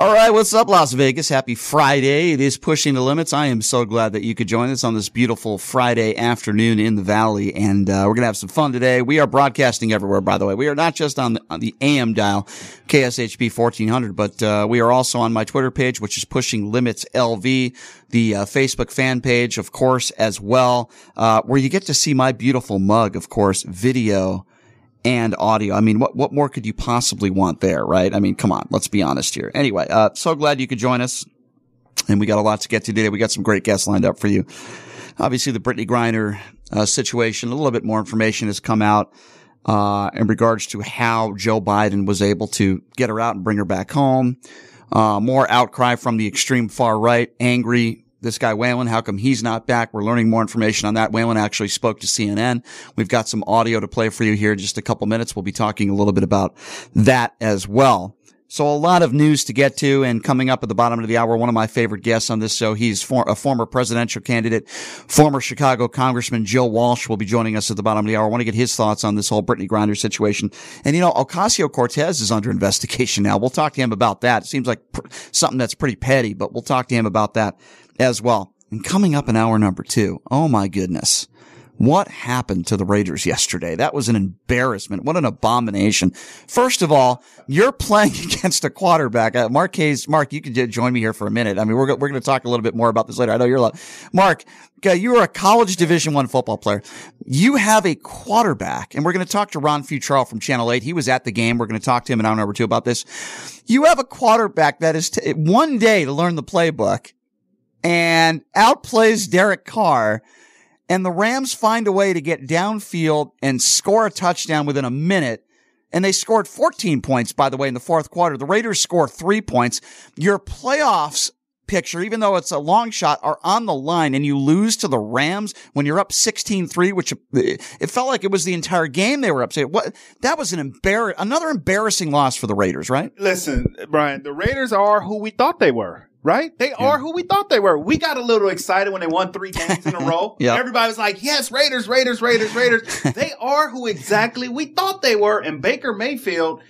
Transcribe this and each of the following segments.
All right, what's up, Las Vegas? Happy Friday. It is Pushing the Limits. I am so glad that you could join us on this beautiful Friday afternoon in the Valley, and uh, we're going to have some fun today. We are broadcasting everywhere, by the way. We are not just on the, on the AM dial, KSHP 1400, but uh, we are also on my Twitter page, which is Pushing Limits LV, the uh, Facebook fan page, of course, as well, uh, where you get to see my beautiful mug, of course, video and audio. I mean, what, what more could you possibly want there, right? I mean, come on, let's be honest here. Anyway, uh, so glad you could join us. And we got a lot to get to today. We got some great guests lined up for you. Obviously, the Brittney Griner uh, situation, a little bit more information has come out uh, in regards to how Joe Biden was able to get her out and bring her back home. Uh, more outcry from the extreme far right, angry this guy Whelan, how come he's not back? We're learning more information on that. Whelan actually spoke to CNN. We've got some audio to play for you here in just a couple minutes. We'll be talking a little bit about that as well. So a lot of news to get to and coming up at the bottom of the hour, one of my favorite guests on this show. He's for, a former presidential candidate, former Chicago Congressman Joe Walsh will be joining us at the bottom of the hour. I want to get his thoughts on this whole Brittney Griner situation. And you know, Ocasio-Cortez is under investigation now. We'll talk to him about that. It seems like pr- something that's pretty petty, but we'll talk to him about that as well. And coming up in hour number two, oh my goodness. What happened to the Raiders yesterday? That was an embarrassment. What an abomination. First of all, you're playing against a quarterback. Uh, Mark Hayes, Mark, you can join me here for a minute. I mean, we're, we're going to talk a little bit more about this later. I know you're a lot. Mark, you are a college division one football player. You have a quarterback and we're going to talk to Ron Futrell from Channel 8. He was at the game. We're going to talk to him in hour number two about this. You have a quarterback that is t- one day to learn the playbook and outplays Derek Carr. And the Rams find a way to get downfield and score a touchdown within a minute. And they scored 14 points, by the way, in the fourth quarter. The Raiders score three points. Your playoffs picture, even though it's a long shot, are on the line and you lose to the Rams when you're up 16-3, which uh, it felt like it was the entire game they were upset. What, that was an embar- another embarrassing loss for the Raiders, right? Listen, Brian, the Raiders are who we thought they were right? They yeah. are who we thought they were. We got a little excited when they won three games in a row. yep. Everybody was like, yes, Raiders, Raiders, Raiders, Raiders. they are who exactly we thought they were. And Baker Mayfield,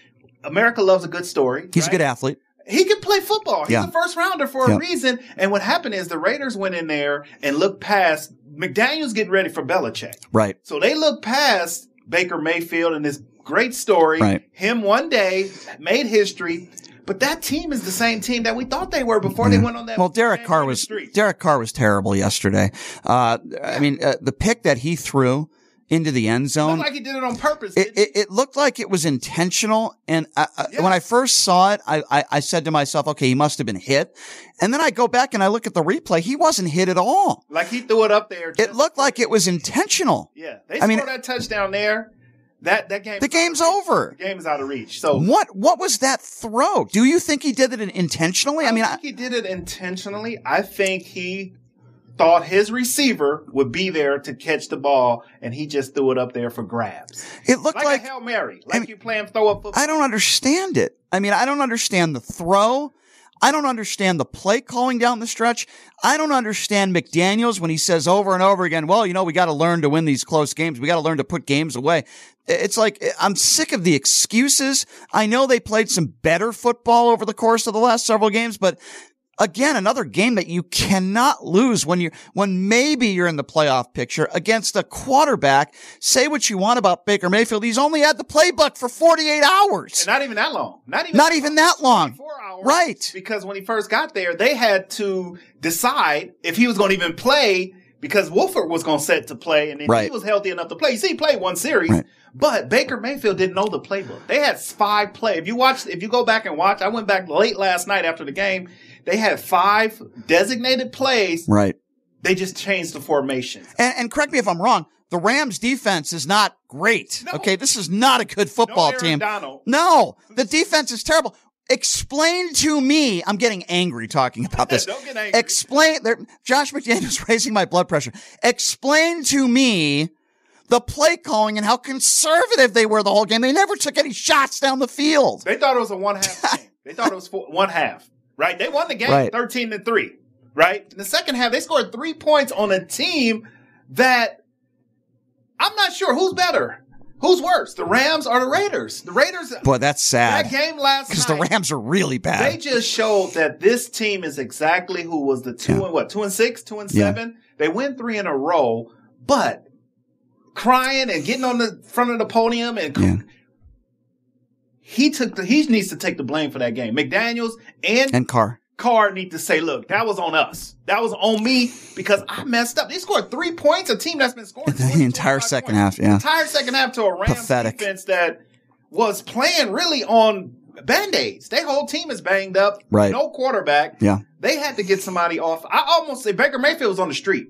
America loves a good story. He's right? a good athlete. He can play football. He's yeah. a first rounder for yep. a reason. And what happened is the Raiders went in there and looked past McDaniels getting ready for Belichick. Right. So they looked past Baker Mayfield and this great story. Right. Him one day made history but that team is the same team that we thought they were before yeah. they went on that. Well, Derek Carr was. Derek Carr was terrible yesterday. Uh, I mean, uh, the pick that he threw into the end zone. like he did it on purpose. It, it, it, looked like it was intentional. And I, yeah. when I first saw it, I, I, I, said to myself, okay, he must have been hit. And then I go back and I look at the replay. He wasn't hit at all. Like he threw it up there. It looked like it was intentional. Yeah. They I mean, that touchdown there. That that game. The game's over. The game is out of reach. So what? What was that throw? Do you think he did it intentionally? I, I mean, I, think he did it intentionally. I think he thought his receiver would be there to catch the ball, and he just threw it up there for grabs. It looked like, like a hail mary, like I mean, you playing throw up. Football. I don't understand it. I mean, I don't understand the throw. I don't understand the play calling down the stretch. I don't understand McDaniels when he says over and over again, well, you know, we got to learn to win these close games. We got to learn to put games away. It's like, I'm sick of the excuses. I know they played some better football over the course of the last several games, but again, another game that you cannot lose when you're, when maybe you're in the playoff picture against a quarterback. Say what you want about Baker Mayfield. He's only had the playbook for 48 hours. And not even that long. Not even, not even that long. Four hours. Right. Because when he first got there, they had to decide if he was going to even play because Wolford was going to set to play and then right. he was healthy enough to play. You see, he played one series, right. but Baker Mayfield didn't know the playbook. They had five play. If you watch, if you go back and watch, I went back late last night after the game they had five designated plays. Right. They just changed the formation. And, and correct me if I'm wrong. The Rams defense is not great. No. Okay. This is not a good football no team. Donald. No, the defense is terrible. Explain to me. I'm getting angry talking about this. Don't get angry. Explain. there- Josh McDaniels raising my blood pressure. Explain to me the play calling and how conservative they were the whole game. They never took any shots down the field. They thought it was a one half game. They thought it was four, one half, right? They won the game Right. 13 to 3, right? In the second half, they scored three points on a team that I'm not sure who's better. Who's worse, the Rams or the Raiders? The Raiders, Boy, that's sad. that game last Because the Rams are really bad. they just showed that this team is exactly who was the two Yeah. and what, two and six, two and Yeah. seven. They win three in a row, but crying and getting on the front of the podium and Yeah. He took the he needs to take the blame for that game. McDaniels and, And Carr. Carr need to say, look, that was on us. That was on me because I messed up. They scored three points, a team that's been scoring The entire second points. half, yeah. Entire second half to a Rams Pathetic. defense that was playing really on band-aids. Their whole team is banged up. Right. No quarterback. Yeah. They had to get somebody off. I almost say Baker Mayfield was on the street.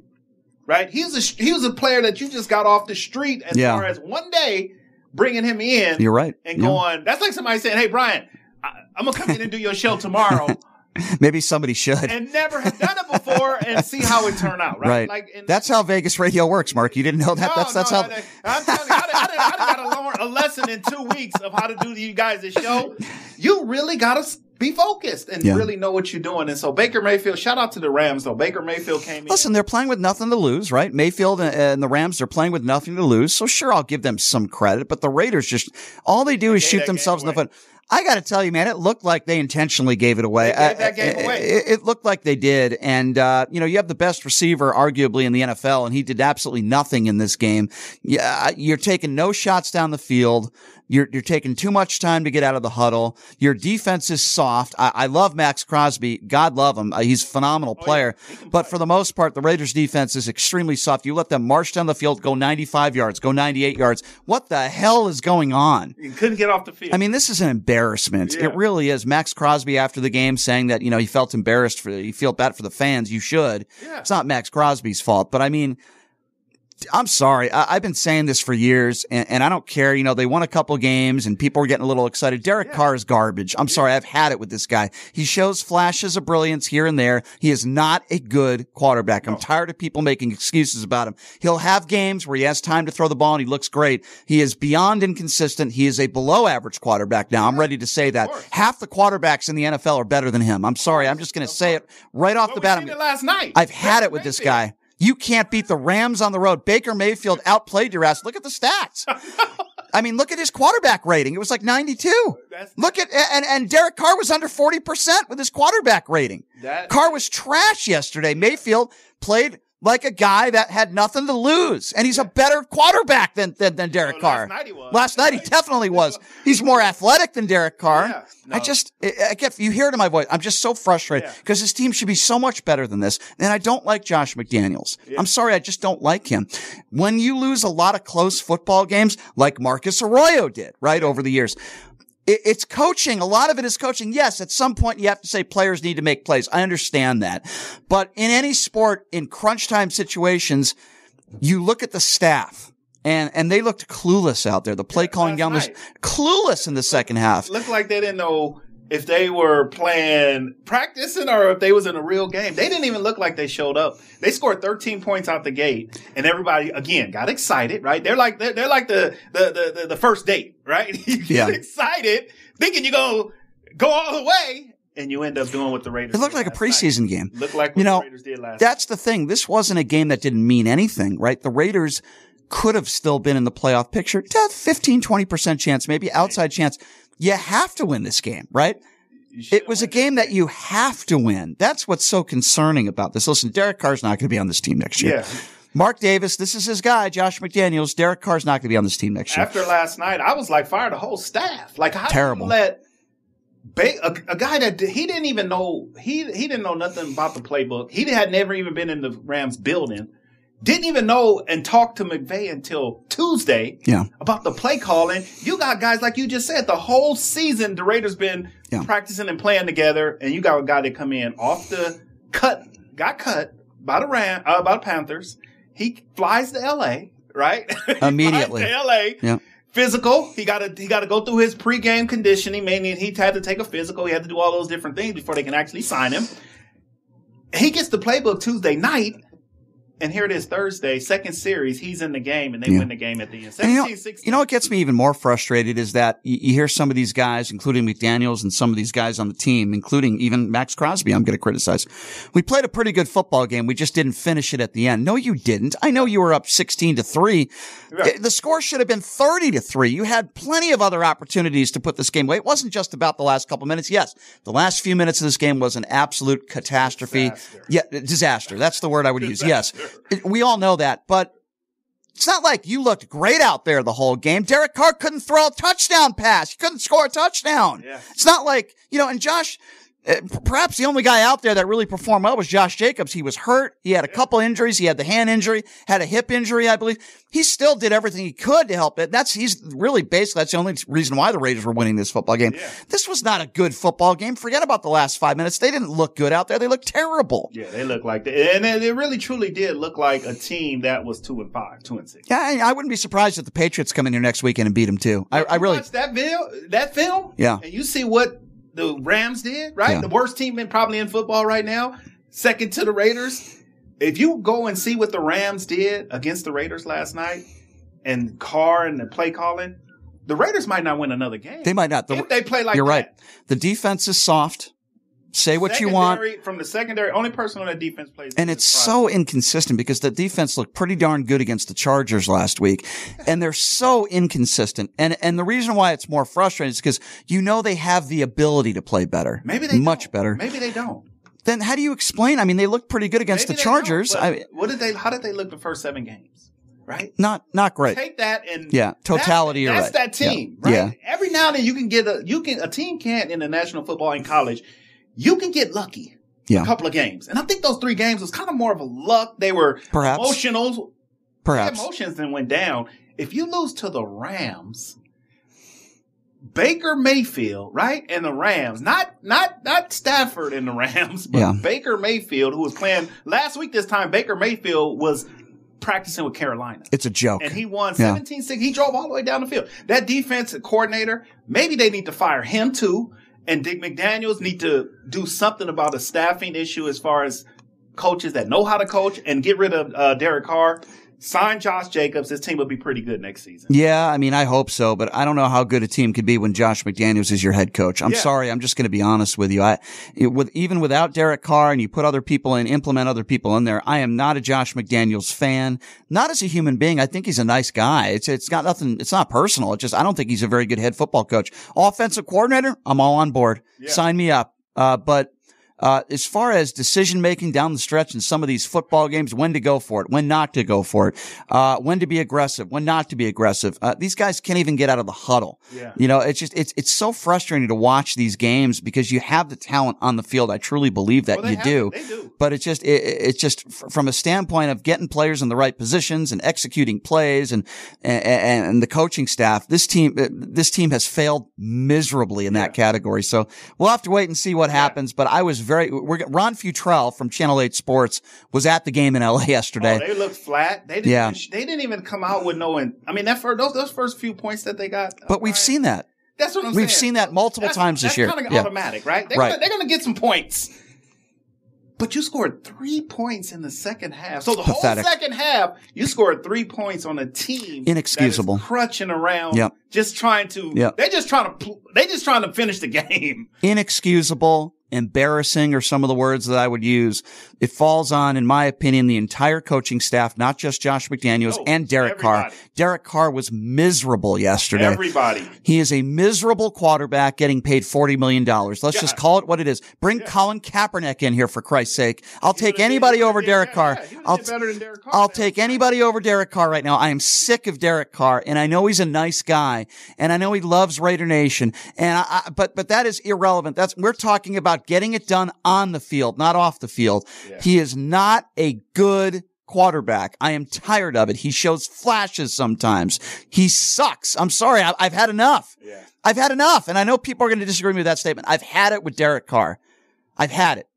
Right? He was a he was a player that you just got off the street as Yeah. far as one day bringing him in You're right. and Yeah. going. That's like somebody saying, "Hey, Brian, I, I'm gonna come in and do your show tomorrow," Maybe somebody should. and never have done it before and see how it turned out. Right? Right. Like and That's how Vegas radio works, Mark. You didn't know that? no, that's that's no, how. I, I'm telling you, I, I, I got to learn a lesson in two weeks of how to do you guys' show. You really got to be focused and Yeah. really know what you're doing. And so Baker Mayfield, shout out to the Rams though. Baker Mayfield came in. Listen, they're playing with nothing to lose, right? Mayfield and, and the Rams, they're playing with nothing to lose. So sure, I'll give them some credit, but the Raiders just, all they do is shoot themselves in the foot. I got to tell you, man, it looked like they intentionally gave it away. They that game away. It, it looked like they did. And, uh, you know, you have the best receiver arguably in the NFL and he did absolutely nothing in this game. Yeah, you're taking no shots down the field. You're, you're taking too much time to get out of the huddle. Your defense is soft. I, I love Maxx Crosby. God love him. Uh, he's a phenomenal player. But for the most part, the Raiders defense is extremely soft. You let them march down the field, go 95 yards, go 98 yards. What the hell is going on? You couldn't get off the field. I mean, this is an embarrassment. Yeah. It really is. Maxx Crosby after the game saying that, you know, he felt embarrassed for, he felt bad for the fans. You should. Yeah. It's not Maxx Crosby's fault, but I mean, I'm sorry. I, I've been saying this for years and, and I don't care. You know, they won a couple games and people were getting a little excited. Derek Carr is garbage. I'm sorry. I've had it with this guy. He shows flashes of brilliance here and there. He is not a good quarterback. I'm tired of people making excuses about him. He'll have games where he has time to throw the ball and he looks great. He is beyond inconsistent. He is a below average quarterback now. I'm ready to say that. Half the quarterbacks in the NFL are better than him. I'm sorry. I'm just going to say it right off But the bat. seen I'm- it last night. I've had it with this guy. You can't beat the Rams on the road. Baker Mayfield outplayed your ass. Look at the stats. I mean, look at his quarterback rating. It was like 92. That's- Look at, and, and Derek Carr was under 40% with his quarterback rating. That- Carr was trash yesterday. Mayfield played like a guy that had nothing to lose. And he's a better quarterback than, than, than Derek Carr. last night he was. Last night he definitely was. He's more athletic than Derek Carr. Yeah, I just, I get, you hear it in my voice. I'm just so frustrated Yeah. because his team should be so much better than this. And I don't like Josh McDaniels. I'm sorry. I just don't like him. When you lose a lot of close football games like Marcus Arroyo did, right, over the years, it's coaching. A lot of it is coaching. Yes, at some point you have to say players need to make plays. I understand that. But in any sport, in crunch time situations, you look at the staff and, and they looked clueless out there. The play calling last down was night. clueless in the second half. looked like they didn't know if they were playing practicing or if they was in a real game. They didn't even look like they showed up. They scored 13 points out the gate, and everybody again got excited. Right? They're like they're, they're like the, the the the first date. Right? you Yeah. get excited, thinking you go go all the way, and you end up doing what the Raiders. It looked like a last night. preseason game. Looked like what You know, the Raiders did last. That's the thing. This wasn't a game that didn't mean anything, right? The Raiders could have still been in the playoff picture. Yeah, 15, 20% chance, maybe outside chance. You have to win this game, right? It was a game that you have to win. That's what's so concerning about this. Listen, Derek Carr's not going to be on this team next year. Yeah. Mark Davis, this is his guy, Josh McDaniels. Derek Carr's not going to be on this team next year. After last night, I was like, fire the whole staff. Like, how Terrible. let ba- a, a guy that he didn't even know he he didn't know nothing about the playbook. He had never even been in the Rams building. Didn't even know and talk to McVay until Tuesday Yeah. about the play calling. You got guys like you just said the whole season. The Raiders been Yeah. practicing and playing together, and you got a guy that come in off the cut, got cut by the Ram, uh, by the Panthers. He flies to L.A. Right Immediately. to L.A Yeah. physical. He got to he got to go through his pregame conditioning. Meaning he had to take a physical. He had to do all those different things before they can actually sign him. He gets the playbook Tuesday night. And here it is Thursday, second series. He's in the game and they yeah. win the game at the end. 17, you, know, you know what gets me even more frustrated is that you, you, hear some of these guys, including McDaniels and some of these guys on the team, including even Maxx Crosby, I'm going to criticize. We played a pretty good football game. We just didn't finish it at the end. No, you didn't. I know you were up 16 to three. Right. Eh, the score should have been 30 to three. You had plenty of other opportunities to put this game away. It wasn't just about the last couple minutes. Yes, the last few minutes of this game was an absolute catastrophe. Disaster. Yeah, disaster. That's the word I would use. Yes. We all know that, but it's not like you looked great out there the whole game. Derek Carr couldn't throw a touchdown pass. He couldn't score a touchdown. Yeah. It's not like, you know, and Josh, Uh, perhaps the only guy out there that really performed well was Josh Jacobs. He was hurt. He had a couple injuries. He had the hand injury, had a hip injury, I believe. He still did everything he could to help it. That's, he's really basically, that's the only reason why the Raiders were winning this football game. Yeah. This was not a good football game. Forget about the last five minutes. They didn't look good out there. They looked terrible. Yeah, they looked like, the, and it really truly did look like a team that was two and five, two and six. Yeah, I, I wouldn't be surprised if the Patriots come in here next weekend and beat them too. I, I really. that video, that film? Yeah. And you see what the Rams did, right? Yeah. The worst team in probably in football right now, second to the Raiders. If you go and see what the Rams did against the Raiders last night and Carr and the play calling, the Raiders might not win another game. They might not. The, if they play like You're that. right. The defense is soft. Say what secondary, you want. From the secondary, only person on that defense plays. And it's so inconsistent because the defense looked pretty darn good against the Chargers last week. and they're so inconsistent. And, and the reason why it's more frustrating is because you know they have the ability to play better. Maybe they Much don't. better. Maybe they don't. Then how do you explain? I mean, they looked pretty good against Maybe the Chargers. I, what did they, how did they look the first seven games? Right? Not, not great. Take that and yeah, totality. That's, that's right. that team, yeah. right? Yeah. Every now and then you can get a, you can, a team can't in the national football in college you can get lucky. Yeah. A couple of games. And I think those three games was kind of more of a luck. They were Perhaps. emotional. Perhaps. Emotions then went down. If you lose to the Rams, Baker Mayfield, right? And the Rams, not, not, not Stafford and the Rams, but yeah. Baker Mayfield, who was playing last week this time, Baker Mayfield was practicing with Carolina. It's a joke. And he won 17 6. He drove all the way down the field. That defense coordinator, maybe they need to fire him too and Dick McDaniels need to do something about a staffing issue as far as coaches that know how to coach and get rid of uh, Derek Carr sign Josh Jacobs, this team will be pretty good next season. Yeah, I mean, I hope so, but I don't know how good a team could be when Josh McDaniels is your head coach. I'm yeah. sorry, I'm just going to be honest with you. I, with even without Derek Carr and you put other people in, implement other people in there, I am not a Josh McDaniels fan. Not as a human being. I think he's a nice guy. It's it's got nothing. It's not personal. It's just I don't think he's a very good head football coach. Offensive coordinator, I'm all on board. Yeah. Sign me up. Uh, but uh, as far as decision making down the stretch in some of these football games, when to go for it, when not to go for it, uh, when to be aggressive, when not to be aggressive. Uh, these guys can't even get out of the huddle. Yeah. You know, it's just, it's, it's so frustrating to watch these games because you have the talent on the field. I truly believe that well, you do. do. But it's just, it, it's just from a standpoint of getting players in the right positions and executing plays and, and, and the coaching staff, this team, uh, this team has failed miserably in yeah. that category. So we'll have to wait and see what yeah. happens. But I was very, we're, Ron Futrell from Channel 8 Sports was at the game in LA oh, yesterday. Oh, they looked flat. They didn't, yeah. Even, they didn't even come out with knowing. I mean, that first, those, those first few points that they got. But we've seen that. That's what I'm saying. We've saying. seen that multiple that's, times this year. That's kind of yeah. automatic, right? They're right. Gonna, they're going to get some points. But you scored three points in the second half. So the Pathetic. whole second half, you scored three points on a team inexcusable, crutching around, yep. just trying to. Yep. They're just trying to. They're just trying to finish the game. Inexcusable embarrassing are some of the words that I would use. It falls on, in my opinion, the entire coaching staff, not just Josh McDaniels oh, and Derek everybody. Carr. Derek Carr was miserable yesterday. Everybody. He is a miserable quarterback getting paid $40 million. Let's yeah. just call it what it is. Bring yeah. Colin Kaepernick in here for Christ's sake. I'll he take anybody over Derek Carr. I'll, Derek Carr I'll take anybody over Derek Carr right now. I am sick of Derek Carr and I know he's a nice guy and I know he loves Raider Nation and I, I but, but that is irrelevant. That's, we're talking about getting it done on the field, not off the field. Yeah. He is not a good quarterback. I am tired of it. He shows flashes sometimes. He sucks. I'm sorry. I, have had enough. Yeah. I've had enough. And I know people are going to disagree with that statement. I've had it with Derek Carr. I've had it.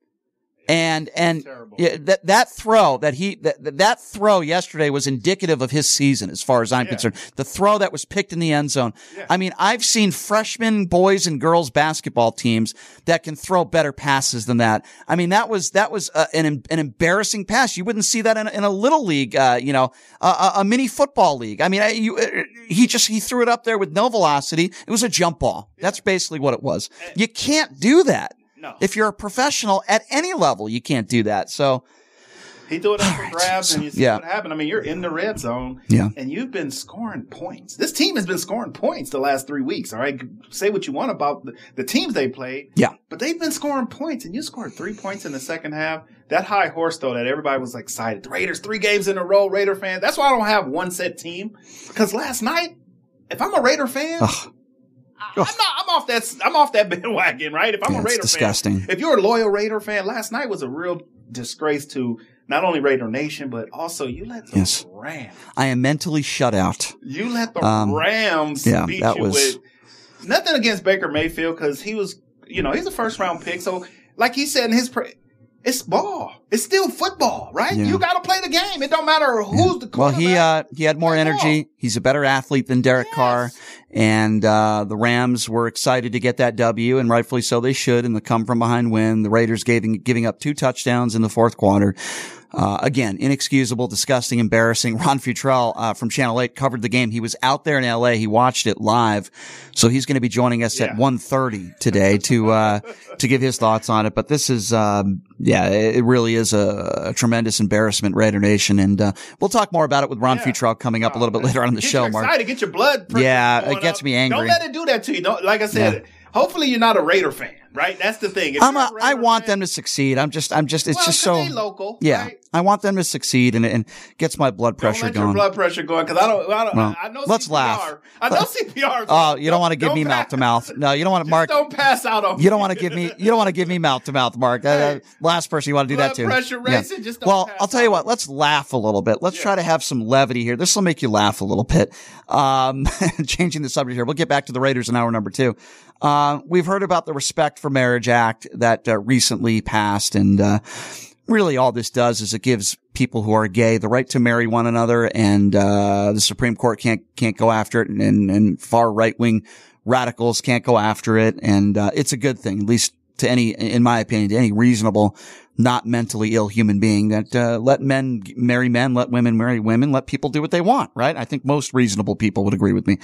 And and yeah, that that throw that he that that throw yesterday was indicative of his season, as far as I'm yeah. concerned. The throw that was picked in the end zone. Yeah. I mean, I've seen freshman boys and girls basketball teams that can throw better passes than that. I mean, that was that was uh, an an embarrassing pass. You wouldn't see that in a, in a little league, uh, you know, a, a, mini football league. I mean, I, you, uh, he just he threw it up there with no velocity. It was a jump ball. That's basically what it was. You can't do that. No. If you're a professional at any level, you can't do that. So he threw it up for grabs, and you see yeah. what happened. I mean, you're in the red zone, yeah, and you've been scoring points. This team has been scoring points the last three weeks. All right, say what you want about the, the teams they played, yeah, but they've been scoring points, and you scored three points in the second half. That high horse though, that everybody was excited. The Raiders three games in a row. Raider fans. That's why I don't have one set team because last night, if I'm a Raider fan. Ugh I'm not. I'm off that. I'm off that bandwagon, right? If I'm yeah, a Raider disgusting. fan, if you're a loyal Raider fan, last night was a real disgrace to not only Raider Nation, but also you let the yes. Rams. I am mentally shut out. You let the um, Rams yeah, beat that you was... with nothing against Baker Mayfield because he was, you know, he's a first round pick. So, like he said in his pre- it's ball. It's still football, right? Yeah. You got to play the game. It don't matter who's yeah. the Well, he uh he had more energy. Ball. He's a better athlete than Derek yes. Carr, and uh the Rams were excited to get that W, and rightfully so. They should. And the come from behind win. The Raiders giving giving up two touchdowns in the fourth quarter. Uh, again, inexcusable, disgusting, embarrassing. Ron Futrell uh, from Channel 8 covered the game. He was out there in LA. He watched it live. So he's going to be joining us yeah. at 1.30 today to, uh, to give his thoughts on it. But this is, um, yeah, it really is a, a, tremendous embarrassment, Raider Nation. And, uh, we'll talk more about it with Ron yeah. Futrell coming up a little bit later on in the show, Mark. Excited, get your blood. Yeah, it gets up. me angry. Don't let it do that to you. Don't, like I said, yeah. hopefully you're not a Raider fan right? That's the thing. I'm a, I want fan, them to succeed. I'm just, I'm just, it's well, just so local. Yeah, right? I want them to succeed, and and gets my blood pressure going. Your blood pressure going because I don't. I, don't well, I know. Let's CPR. laugh. I know CPR. Oh, you don't, don't want to give me mouth to mouth. No, you don't want to, Mark. Don't pass out on. You don't want to give me. You don't want to give me mouth to mouth, Mark. Hey, uh, last person you want to do that to. Pressure racing. Yeah. Just well, I'll tell you what. Let's laugh a little bit. Let's yeah. try to have some levity here. This will make you laugh a little bit. Um, changing the subject here. We'll get back to the Raiders in hour number two. Uh, we've heard about the Respect for Marriage Act that uh, recently passed, and uh, really all this does is it gives people who are gay the right to marry one another, and uh, the Supreme Court can't can't go after it, and, and far right wing radicals can't go after it, and uh, it's a good thing, at least to any, in my opinion, to any reasonable, not mentally ill human being that uh, let men marry men, let women marry women, let people do what they want, right? I think most reasonable people would agree with me.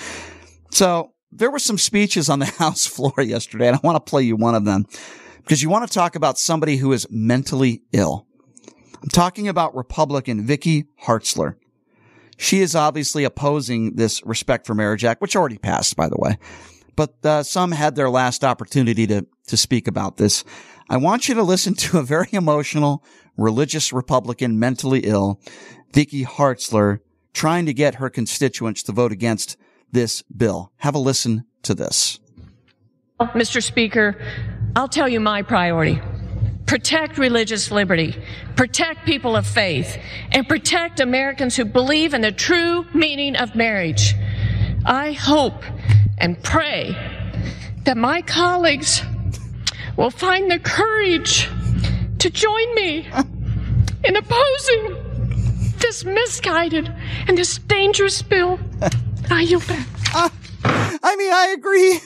So there were some speeches on the House floor yesterday, and I want to play you one of them because you want to talk about somebody who is mentally ill. I'm talking about Republican Vicky Hartzler. She is obviously opposing this Respect for Marriage Act, which already passed, by the way. But uh, some had their last opportunity to to speak about this. I want you to listen to a very emotional, religious Republican, mentally ill, Vicky Hartzler, trying to get her constituents to vote against this bill. Have a listen to this. Mr. Speaker, I'll tell you my priority. Protect religious liberty, protect people of faith, and protect Americans who believe in the true meaning of marriage. I hope and pray that my colleagues will find the courage to join me in opposing this misguided and this dangerous bill. Back. Uh, I mean, I agree.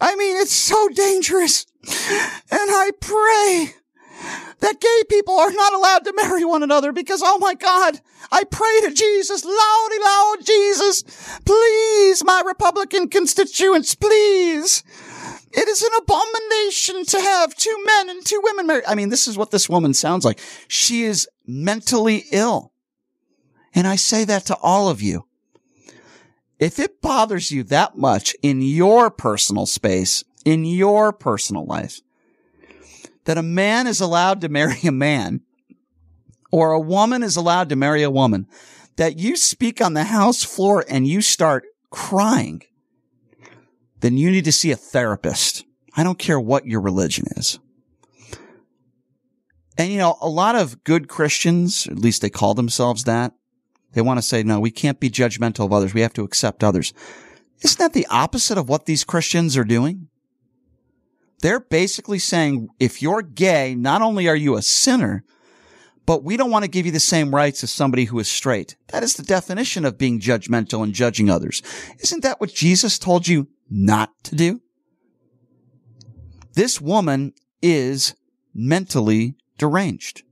I mean, it's so dangerous. And I pray that gay people are not allowed to marry one another because, oh my God, I pray to Jesus, loudy loud Jesus, please, my Republican constituents, please. It is an abomination to have two men and two women married. I mean, this is what this woman sounds like. She is mentally ill. And I say that to all of you. If it bothers you that much in your personal space, in your personal life, that a man is allowed to marry a man or a woman is allowed to marry a woman, that you speak on the house floor and you start crying, then you need to see a therapist. I don't care what your religion is. And you know, a lot of good Christians, at least they call themselves that, they want to say, no, we can't be judgmental of others. We have to accept others. Isn't that the opposite of what these Christians are doing? They're basically saying if you're gay, not only are you a sinner, but we don't want to give you the same rights as somebody who is straight. That is the definition of being judgmental and judging others. Isn't that what Jesus told you not to do? This woman is mentally deranged.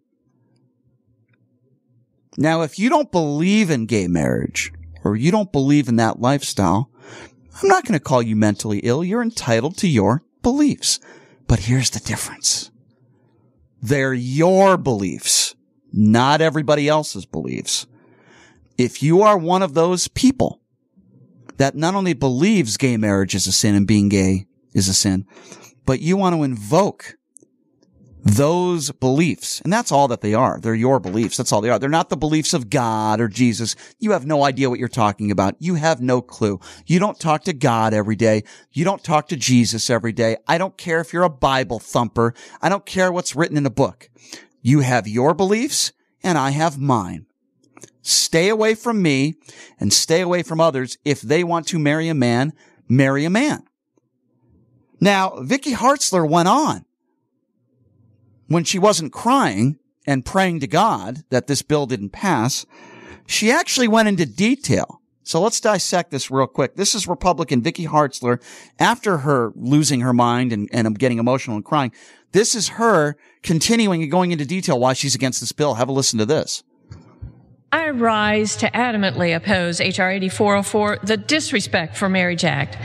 Now, if you don't believe in gay marriage or you don't believe in that lifestyle, I'm not going to call you mentally ill. You're entitled to your beliefs. But here's the difference. They're your beliefs, not everybody else's beliefs. If you are one of those people that not only believes gay marriage is a sin and being gay is a sin, but you want to invoke those beliefs. And that's all that they are. They're your beliefs. That's all they are. They're not the beliefs of God or Jesus. You have no idea what you're talking about. You have no clue. You don't talk to God every day. You don't talk to Jesus every day. I don't care if you're a Bible thumper. I don't care what's written in a book. You have your beliefs and I have mine. Stay away from me and stay away from others. If they want to marry a man, marry a man. Now, Vicky Hartzler went on when she wasn't crying and praying to God that this bill didn't pass, she actually went into detail. So let's dissect this real quick. This is Republican Vicky Hartzler after her losing her mind and, and getting emotional and crying. This is her continuing and going into detail why she's against this bill. Have a listen to this. I rise to adamantly oppose H.R. 8404, the Disrespect for Marriage Act.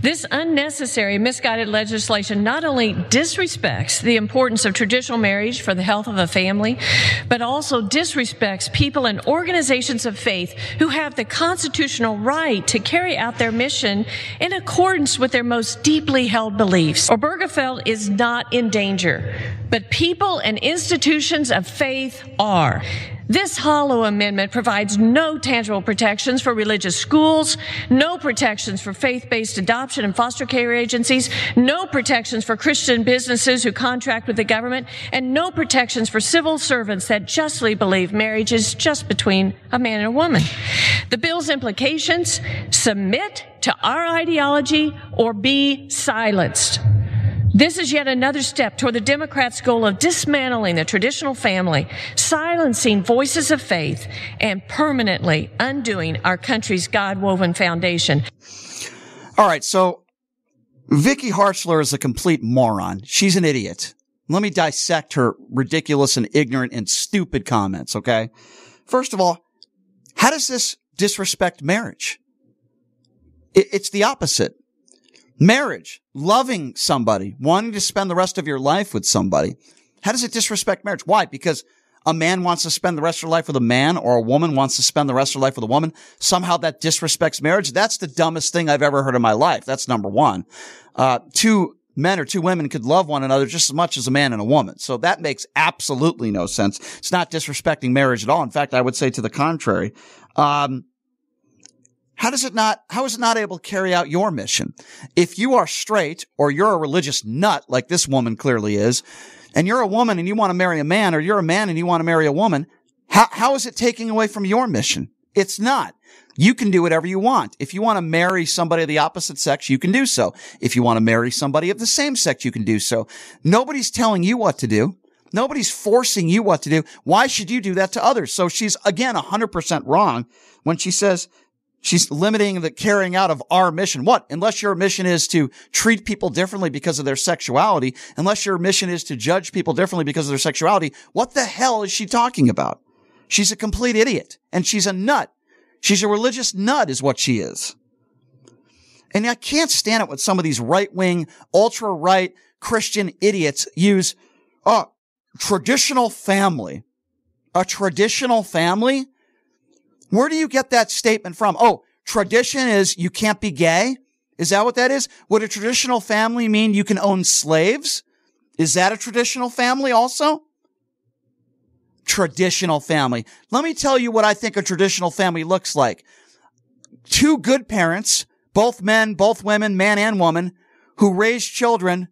This unnecessary, misguided legislation not only disrespects the importance of traditional marriage for the health of a family, but also disrespects people and organizations of faith who have the constitutional right to carry out their mission in accordance with their most deeply held beliefs. Obergefell is not in danger, but people and institutions of faith are. This hollow amendment provides no tangible protections for religious schools, no protections for faith-based adoption and foster care agencies, no protections for Christian businesses who contract with the government, and no protections for civil servants that justly believe marriage is just between a man and a woman. The bill's implications submit to our ideology or be silenced. This is yet another step toward the Democrats' goal of dismantling the traditional family, silencing voices of faith, and permanently undoing our country's God woven foundation. All right, so Vicky Hartzler is a complete moron. She's an idiot. Let me dissect her ridiculous and ignorant and stupid comments, okay? First of all, how does this disrespect marriage? It's the opposite. Marriage, loving somebody, wanting to spend the rest of your life with somebody. How does it disrespect marriage? Why? Because a man wants to spend the rest of their life with a man or a woman wants to spend the rest of her life with a woman. Somehow that disrespects marriage. That's the dumbest thing I've ever heard in my life. That's number one. Uh, two men or two women could love one another just as much as a man and a woman. So that makes absolutely no sense. It's not disrespecting marriage at all. In fact, I would say to the contrary. Um, how does it not, how is it not able to carry out your mission? If you are straight or you're a religious nut like this woman clearly is, and you're a woman and you want to marry a man or you're a man and you want to marry a woman, how, how is it taking away from your mission? It's not. You can do whatever you want. If you want to marry somebody of the opposite sex, you can do so. If you want to marry somebody of the same sex, you can do so. Nobody's telling you what to do. Nobody's forcing you what to do. Why should you do that to others? So she's again 100% wrong when she says She's limiting the carrying out of our mission. What? Unless your mission is to treat people differently because of their sexuality, unless your mission is to judge people differently because of their sexuality, what the hell is she talking about? She's a complete idiot and she's a nut. She's a religious nut is what she is. And I can't stand it when some of these right wing, ultra right Christian idiots use, oh, traditional family. A traditional family? Where do you get that statement from? Oh, tradition is you can't be gay. Is that what that is? Would a traditional family mean you can own slaves? Is that a traditional family also? Traditional family. Let me tell you what I think a traditional family looks like. Two good parents, both men, both women, man and woman, who raise children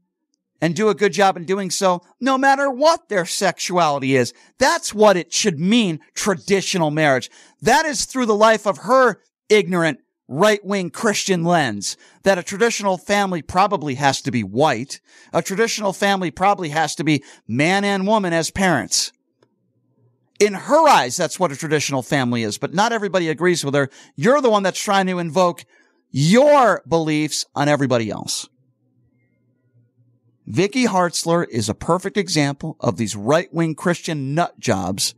and do a good job in doing so, no matter what their sexuality is. That's what it should mean, traditional marriage. That is through the life of her ignorant, right wing Christian lens that a traditional family probably has to be white. A traditional family probably has to be man and woman as parents. In her eyes, that's what a traditional family is, but not everybody agrees with her. You're the one that's trying to invoke your beliefs on everybody else. Vicky Hartzler is a perfect example of these right-wing Christian nut jobs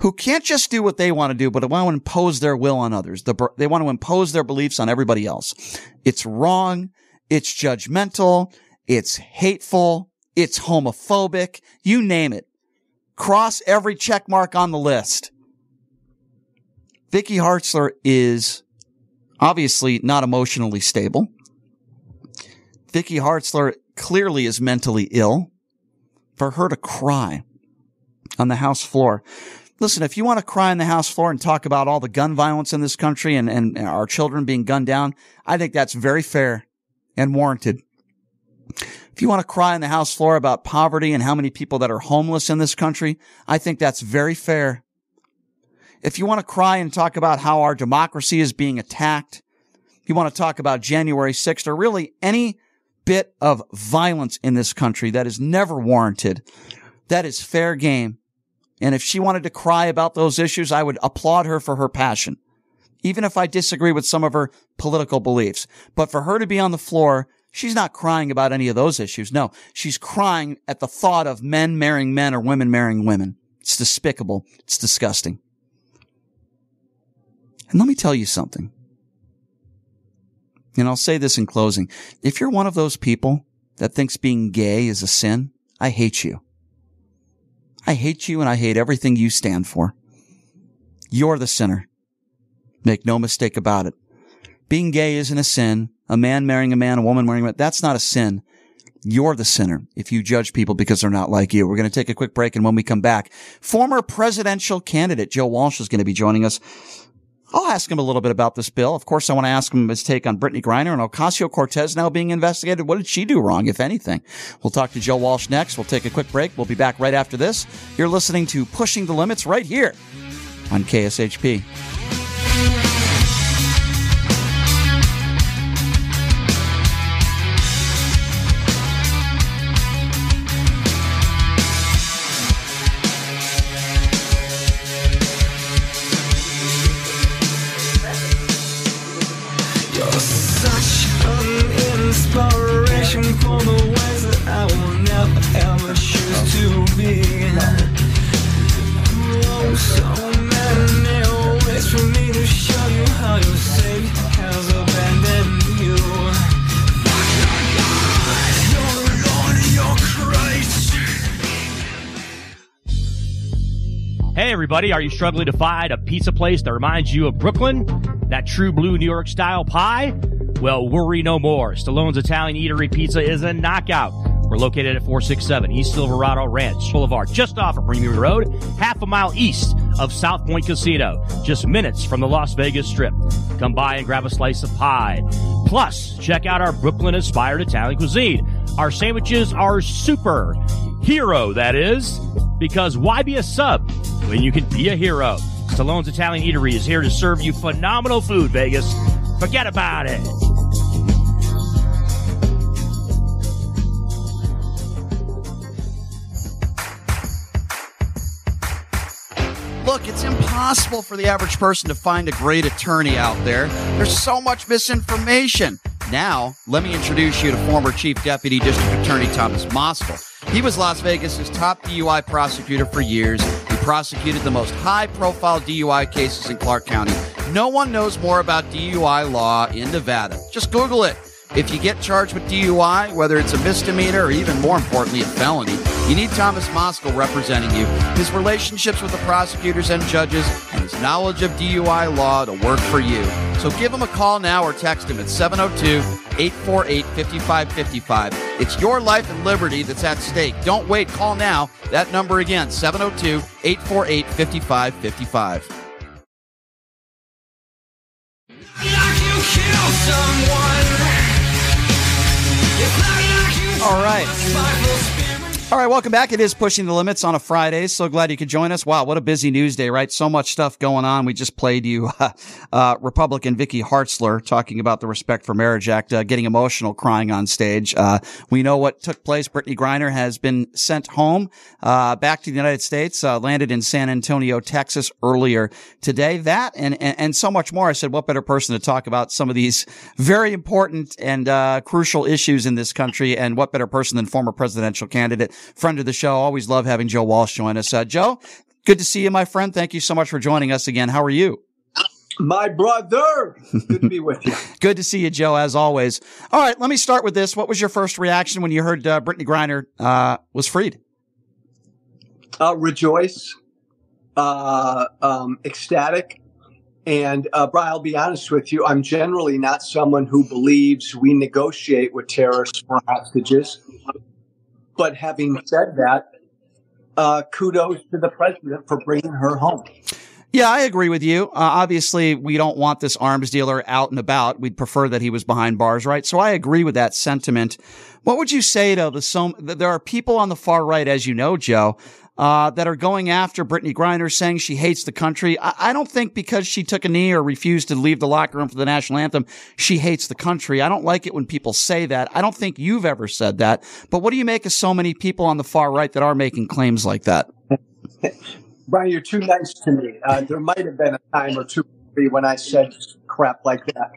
who can't just do what they want to do, but they want to impose their will on others. They want to impose their beliefs on everybody else. It's wrong. It's judgmental. It's hateful. It's homophobic. You name it. Cross every check mark on the list. Vicky Hartzler is obviously not emotionally stable. Vicky Hartzler clearly is mentally ill. For her to cry on the House floor. Listen, if you want to cry on the House floor and talk about all the gun violence in this country and, and our children being gunned down, I think that's very fair and warranted. If you want to cry on the House floor about poverty and how many people that are homeless in this country, I think that's very fair. If you want to cry and talk about how our democracy is being attacked, you want to talk about January 6th or really any bit of violence in this country that is never warranted, that is fair game. And if she wanted to cry about those issues, I would applaud her for her passion, even if I disagree with some of her political beliefs. But for her to be on the floor, she's not crying about any of those issues. No, she's crying at the thought of men marrying men or women marrying women. It's despicable. It's disgusting. And let me tell you something. And I'll say this in closing. If you're one of those people that thinks being gay is a sin, I hate you. I hate you and I hate everything you stand for. You're the sinner. Make no mistake about it. Being gay isn't a sin. A man marrying a man, a woman marrying a man, that's not a sin. You're the sinner if you judge people because they're not like you. We're going to take a quick break and when we come back, former presidential candidate Joe Walsh is going to be joining us. I'll ask him a little bit about this bill. Of course, I want to ask him his take on Brittney Griner and Ocasio Cortez now being investigated. What did she do wrong, if anything? We'll talk to Joe Walsh next. We'll take a quick break. We'll be back right after this. You're listening to Pushing the Limits right here on KSHP. Everybody. Are you struggling to find a pizza place that reminds you of Brooklyn? That true blue New York style pie? Well, worry no more. Stallone's Italian Eatery Pizza is a knockout. We're located at 467 East Silverado Ranch Boulevard, just off of Premier Road, half a mile east of South Point Casino, just minutes from the Las Vegas Strip. Come by and grab a slice of pie. Plus, check out our Brooklyn inspired Italian cuisine. Our sandwiches are super. Hero, that is. Because why be a sub when you can be a hero? Stallone's Italian Eatery is here to serve you phenomenal food, Vegas. Forget about it. Look, it's impossible for the average person to find a great attorney out there. There's so much misinformation. Now, let me introduce you to former Chief Deputy District Attorney Thomas Moskal. He was Las Vegas's top DUI prosecutor for years. Prosecuted the most high profile DUI cases in Clark County. No one knows more about DUI law in Nevada. Just Google it. If you get charged with DUI, whether it's a misdemeanor or even more importantly, a felony, you need Thomas Moskal representing you. His relationships with the prosecutors and judges and his knowledge of DUI law to work for you. So give him a call now or text him at 702 848 5555. It's your life and liberty that's at stake. Don't wait. Call now. That number again 702 848 5555. All right. All right, welcome back. It is Pushing the Limits on a Friday. So glad you could join us. Wow, what a busy news day, right? So much stuff going on. We just played you uh, uh, Republican Vicky Hartzler talking about the Respect for Marriage Act, uh, getting emotional, crying on stage. Uh, we know what took place. Brittney Griner has been sent home, uh, back to the United States, uh, landed in San Antonio, Texas earlier today. That and, and, and so much more. I said, what better person to talk about some of these very important and uh crucial issues in this country, and what better person than former presidential candidate friend of the show. Always love having Joe Walsh join us. Uh, Joe, good to see you, my friend. Thank you so much for joining us again. How are you? My brother. Good to be with you. good to see you, Joe, as always. All right, let me start with this. What was your first reaction when you heard uh, Brittney Griner uh, was freed? Uh, rejoice, uh, um, ecstatic. And uh, Brian, I'll be honest with you. I'm generally not someone who believes we negotiate with terrorists for hostages. But having said that, uh, kudos to the president for bringing her home. Yeah, I agree with you. Uh, obviously, we don't want this arms dealer out and about. We'd prefer that he was behind bars, right? So I agree with that sentiment. What would you say to the so there are people on the far right, as you know, Joe, uh, that are going after Brittney Griner, saying she hates the country. I, I, don't think because she took a knee or refused to leave the locker room for the national anthem, she hates the country. I don't like it when people say that. I don't think you've ever said that. But what do you make of so many people on the far right that are making claims like that? Brian, you're too nice to me. Uh, there might have been a time or two when I said crap like that.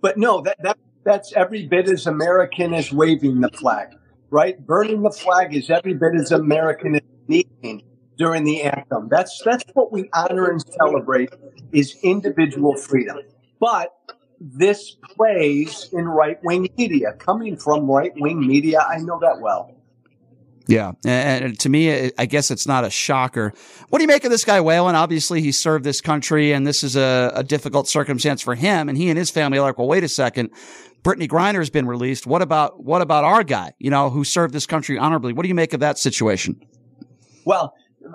But no, that, that that's every bit as American as waving the flag, right? Burning the flag is every bit as American as during the anthem. That's that's what we honor and celebrate is individual freedom. But this plays in right wing media, coming from right wing media. I know that well. Yeah, and to me, I guess it's not a shocker. What do you make of this guy Whelan? Obviously, he served this country, and this is a, a difficult circumstance for him. And he and his family are like, well, wait a second. Brittney Griner has been released. What about what about our guy? You know, who served this country honorably? What do you make of that situation? Well,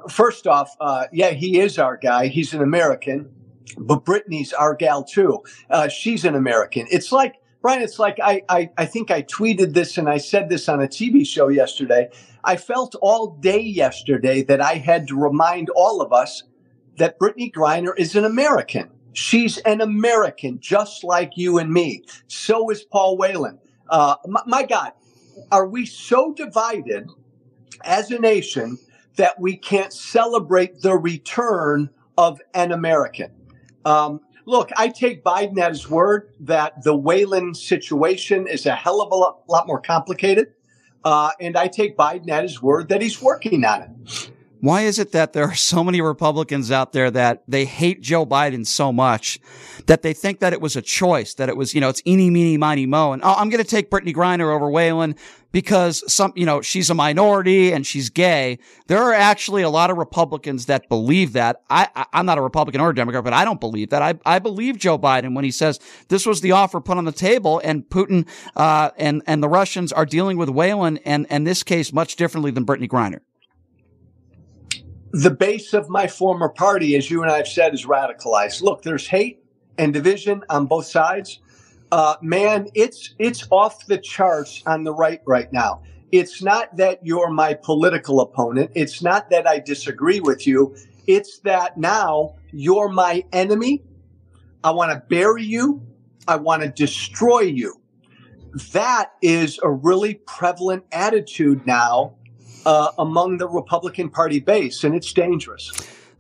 first off, uh, yeah, he is our guy. He's an American, but Brittney's our gal too. Uh, she's an American. It's like, Brian, it's like I, I, I think I tweeted this and I said this on a TV show yesterday. I felt all day yesterday that I had to remind all of us that Brittney Griner is an American. She's an American, just like you and me. So is Paul Whelan. Uh, my, my God, are we so divided as a nation that we can't celebrate the return of an American. Um, look, I take Biden at his word that the Whelan situation is a hell of a lot, lot more complicated. Uh, and I take Biden at his word that he's working on it. Why is it that there are so many Republicans out there that they hate Joe Biden so much that they think that it was a choice, that it was, you know, it's eeny, meeny, miny, mo, and oh, I'm going to take Brittney Griner over Whelan because some, you know, she's a minority and she's gay. There are actually a lot of Republicans that believe that. I, I am not a Republican or a Democrat, but I don't believe that. I, I believe Joe Biden when he says this was the offer put on the table and Putin, uh, and, and the Russians are dealing with Whelan and, and this case much differently than Brittney Griner the base of my former party, as you and I have said, is radicalized. Look, there's hate and division on both sides. Uh, man, it's it's off the charts on the right right now. It's not that you're my political opponent. It's not that I disagree with you. It's that now you're my enemy. I want to bury you. I want to destroy you. That is a really prevalent attitude now uh, among the Republican Party base, and it's dangerous.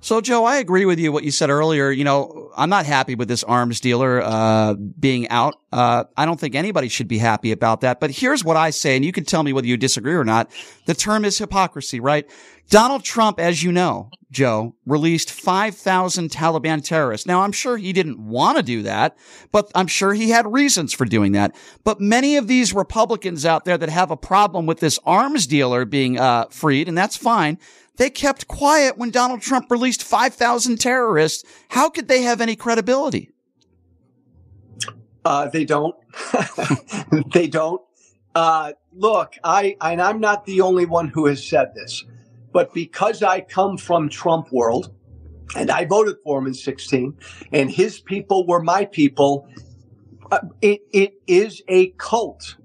So, Joe, I agree with you what you said earlier. You know, I'm not happy with this arms dealer uh, being out. Uh, I don't think anybody should be happy about that. But here's what I say, and you can tell me whether you disagree or not. The term is hypocrisy, right? Donald Trump, as you know, Joe, released 5,000 Taliban terrorists. Now, I'm sure he didn't want to do that, but I'm sure he had reasons for doing that. But many of these Republicans out there that have a problem with this arms dealer being uh, freed, and that's fine, they kept quiet when Donald Trump released 5,000 terrorists. How could they have any credibility? Uh, they don't. they don't. Uh, look, I, and I'm not the only one who has said this, but because I come from Trump world and I voted for him in 16 and his people were my people, uh, it, it is a cult.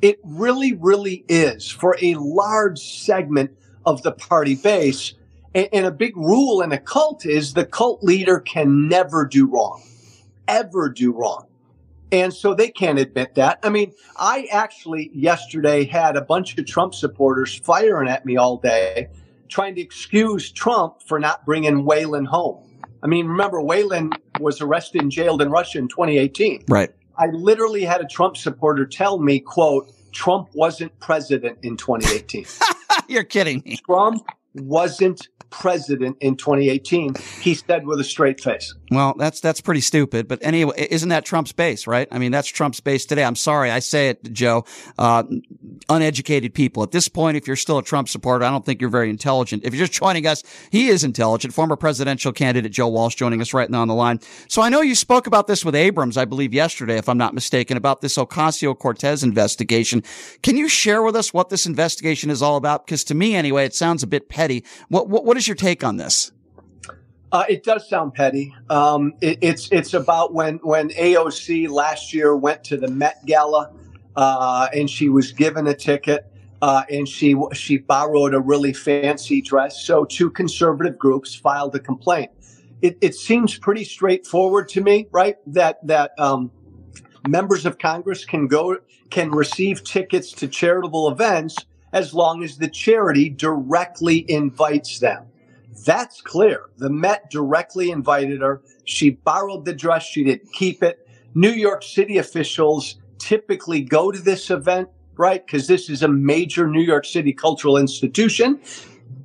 It really, really is for a large segment of the party base. And, and a big rule in a cult is the cult leader can never do wrong, ever do wrong. And so they can't admit that. I mean, I actually yesterday had a bunch of Trump supporters firing at me all day, trying to excuse Trump for not bringing Whelan home. I mean, remember, Whelan was arrested and jailed in Russia in 2018. Right. I literally had a Trump supporter tell me, quote, Trump wasn't president in 2018. You're kidding me. Trump wasn't president in 2018, he said with a straight face. Well, that's that's pretty stupid. But anyway, isn't that Trump's base, right? I mean, that's Trump's base today. I'm sorry, I say it, Joe. Uh, uneducated people at this point, if you're still a Trump supporter, I don't think you're very intelligent. If you're just joining us, he is intelligent. Former presidential candidate Joe Walsh joining us right now on the line. So I know you spoke about this with Abrams, I believe, yesterday, if I'm not mistaken, about this Ocasio Cortez investigation. Can you share with us what this investigation is all about? Because to me, anyway, it sounds a bit petty. What what, what is your take on this? Uh, it does sound petty. Um, it, it's it's about when when AOC last year went to the Met Gala uh, and she was given a ticket uh, and she she borrowed a really fancy dress. So two conservative groups filed a complaint. It, it seems pretty straightforward to me, right? That that um, members of Congress can go can receive tickets to charitable events as long as the charity directly invites them. That's clear. The Met directly invited her. She borrowed the dress. She didn't keep it. New York City officials typically go to this event, right? Because this is a major New York City cultural institution.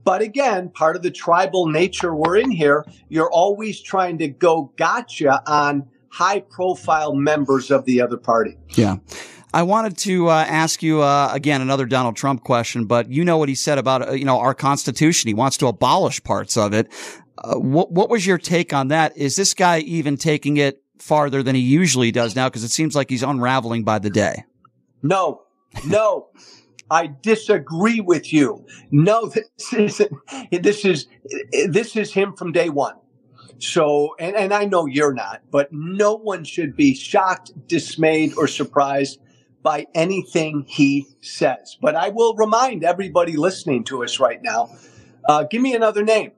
But again, part of the tribal nature we're in here, you're always trying to go gotcha on high profile members of the other party. Yeah. I wanted to uh, ask you uh, again another Donald Trump question, but you know what he said about uh, you know our Constitution. He wants to abolish parts of it. Uh, what what was your take on that? Is this guy even taking it farther than he usually does now? Because it seems like he's unraveling by the day. No, no. I disagree with you. No, this isn't. This is this is him from day one. So, and, and I know you're not, but no one should be shocked, dismayed, or surprised by anything he says. But I will remind everybody listening to us right now uh, give me another name.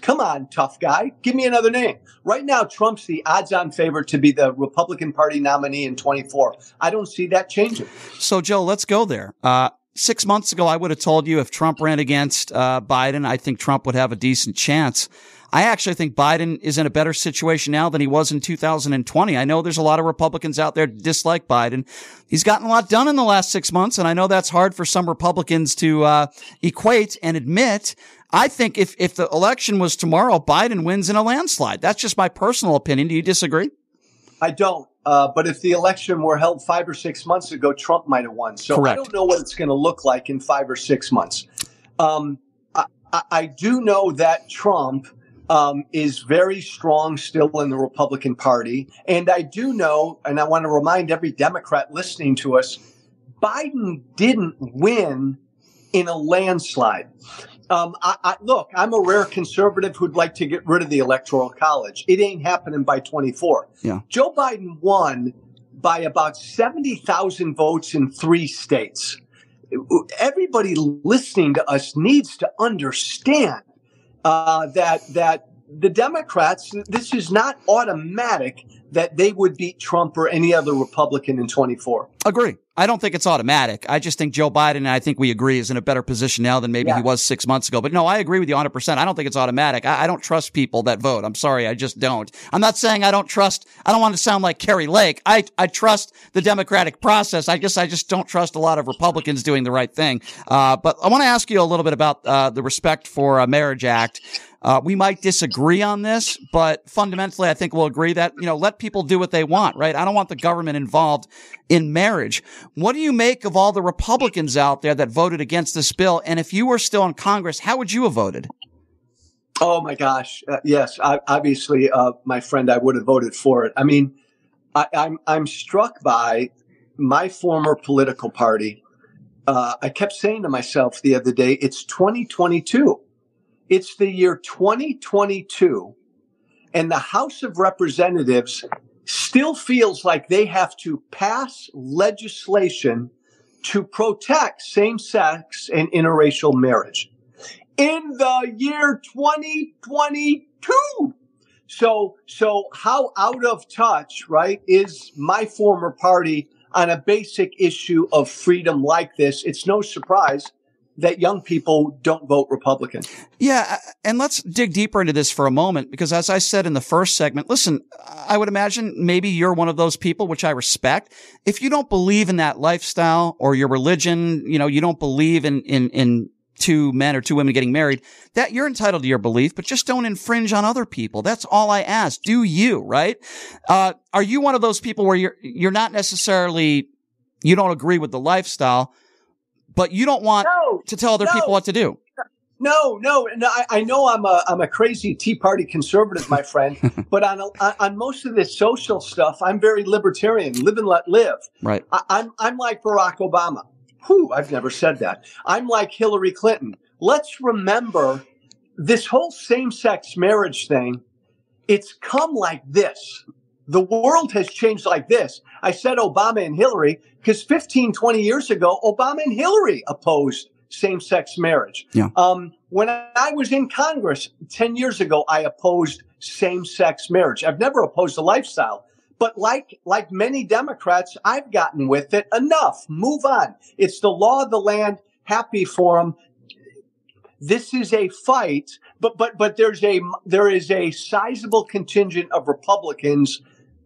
Come on, tough guy. Give me another name. Right now, Trump's the odds on favorite to be the Republican Party nominee in 24. I don't see that changing. So, Joe, let's go there. Uh, six months ago, I would have told you if Trump ran against uh, Biden, I think Trump would have a decent chance. I actually think Biden is in a better situation now than he was in 2020. I know there's a lot of Republicans out there dislike Biden. He's gotten a lot done in the last six months, and I know that's hard for some Republicans to uh, equate and admit. I think if if the election was tomorrow, Biden wins in a landslide. That's just my personal opinion. Do you disagree? I don't. Uh, but if the election were held five or six months ago, Trump might have won. So Correct. I don't know what it's going to look like in five or six months. Um, I, I, do know that Trump um, is very strong still in the Republican Party. And I do know, and I want to remind every Democrat listening to us, Biden didn't win in a landslide. Um, I, I, look, I'm a rare conservative who'd like to get rid of the Electoral College. It ain't happening by 24. Yeah. Joe Biden won by about 70,000 votes in three states. Everybody listening to us needs to understand uh, that that the Democrats, this is not automatic that they would beat Trump or any other Republican in 24. Agree. I don't think it's automatic. I just think Joe Biden, and I think we agree, is in a better position now than maybe yeah. he was six months ago. But no, I agree with you 100%. I don't think it's automatic. I, I, don't trust people that vote. I'm sorry. I just don't. I'm not saying I don't trust, I don't want to sound like Kari Lake. I, I trust the democratic process. I guess I just don't trust a lot of Republicans doing the right thing. Uh, but I want to ask you a little bit about uh, the Respect for a Marriage Act. Uh, we might disagree on this, but fundamentally, I think we'll agree that, you know, let people do what they want, right? I don't want the government involved in marriage. What do you make of all the Republicans out there that voted against this bill? And if you were still in Congress, how would you have voted? Oh my gosh. Uh, yes. I, obviously, uh, my friend, I would have voted for it. I mean, I, I'm, I'm struck by my former political party. Uh, I kept saying to myself the other day, it's 2022 it's the year 2022, and the House of Representatives still feels like they have to pass legislation to protect same sex and interracial marriage in the year 2022. So, so how out of touch, right, is my former party on a basic issue of freedom like this? It's no surprise that young people don't vote Republican. Yeah. And let's dig deeper into this for a moment, because as I said in the first segment, listen, I would imagine maybe you're one of those people, which I respect. If you don't believe in that lifestyle or your religion, you know, you don't believe in, in, in two men or two women getting married, that you're entitled to your belief, but just don't infringe on other people. That's all I ask. Do you, right? Uh, are you one of those people where you're, you're not necessarily, you don't agree with the lifestyle, but you don't want no, to tell other no. people what to do? No, no, no. I, I, know I'm a I'm a crazy Tea Party conservative, my friend. but on a, on most of this social stuff, I'm very libertarian. Live and let live. Right. I, I'm I'm like Barack Obama. Who I've never said that. I'm like Hillary Clinton. Let's remember this whole same sex marriage thing. It's come like this. The world has changed like this. I said Obama and Hillary because 15, 20 years ago, Obama and Hillary opposed same sex marriage. Yeah. Um, when I was in Congress 10 years ago, I opposed same sex marriage. I've never opposed the lifestyle. But like, like many Democrats, I've gotten with it enough. Move on. It's the law of the land. Happy for them. This is a fight, but, but, but there's a, there is a sizable contingent of Republicans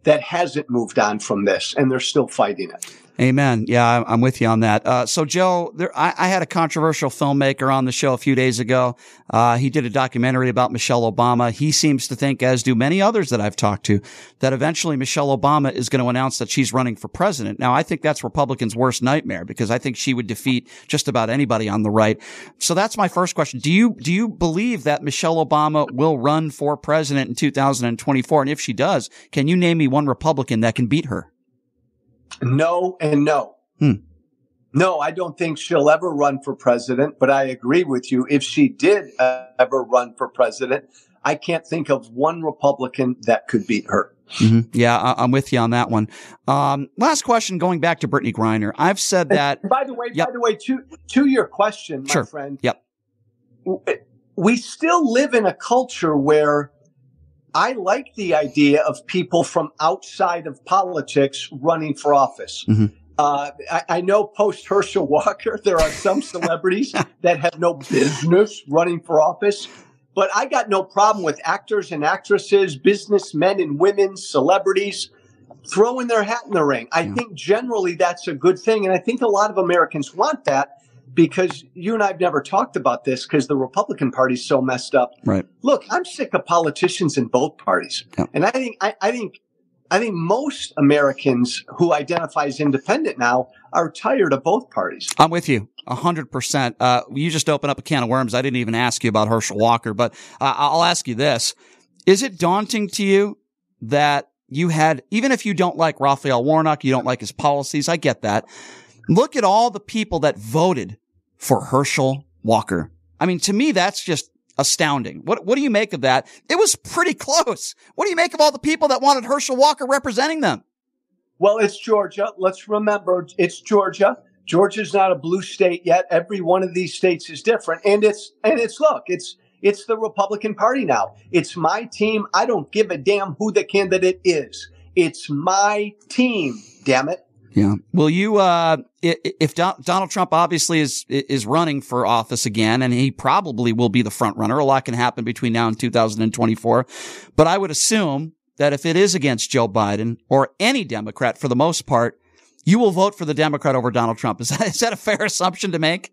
that hasn't moved on from this and they're still fighting it. Amen. Yeah, I'm with you on that. Uh, so, Joe, there, I, I, had a controversial filmmaker on the show a few days ago. Uh, he did a documentary about Michelle Obama. He seems to think, as do many others that I've talked to, that eventually Michelle Obama is going to announce that she's running for president. Now, I think that's Republicans' worst nightmare because I think she would defeat just about anybody on the right. So that's my first question. Do you do you believe that Michelle Obama will run for president in 2024? And if she does, can you name me one Republican that can beat her? No and no. Hmm. No, I don't think she'll ever run for president, but I agree with you. If she did uh, ever run for president, I can't think of one Republican that could beat her. Mm-hmm. Yeah, I- am with you on that one. Um, last question, going back to Brittney Griner. I've said that. And by the way, yep. by the way, to to your question, my sure. friend. Yep. We still live in a culture where I like the idea of people from outside of politics running for office. Mm-hmm. Uh, I, I, know post Herschel Walker, there are some celebrities that have no business running for office, but I got no problem with actors and actresses, businessmen and women, celebrities throwing their hat in the ring. I yeah. think generally that's a good thing. And I think a lot of Americans want that because you and I've never talked about this because the Republican Party's so messed up. Right. Look, I'm sick of politicians in both parties, yeah. and I think I, I, think I think most Americans who identify as independent now are tired of both parties. I'm with you. A hundred percent. Uh, you just opened up a can of worms. I didn't even ask you about Herschel Walker, but uh, I'll ask you this: Is it daunting to you that you had, even if you don't like Raphael Warnock, you don't like his policies, I get that. Look at all the people that voted for Herschel Walker. I mean, to me, that's just astounding. What, what do you make of that? It was pretty close. What do you make of all the people that wanted Herschel Walker representing them? Well, it's Georgia. Let's remember it's Georgia. Georgia's not a blue state yet. Every one of these states is different. And it's, and it's, look, it's, it's the Republican Party now. It's my team. I don't give a damn who the candidate is. It's my team. Damn it. Yeah. Will you, uh, if Donald Trump obviously is, is running for office again, and he probably will be the front runner, a lot can happen between now and 2024. But I would assume that if it is against Joe Biden or any Democrat for the most part, you will vote for the Democrat over Donald Trump. Is that, is that a fair assumption to make?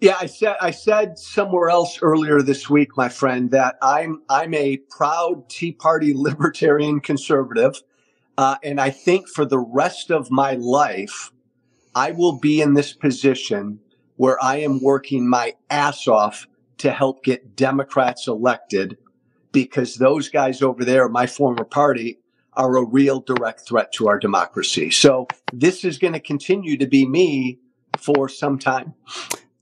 Yeah, I said I said somewhere else earlier this week, my friend, that I'm I'm a proud Tea Party libertarian conservative. Uh, and I think for the rest of my life, I will be in this position where I am working my ass off to help get Democrats elected because those guys over there, my former party, are a real direct threat to our democracy. So this is going to continue to be me for some time.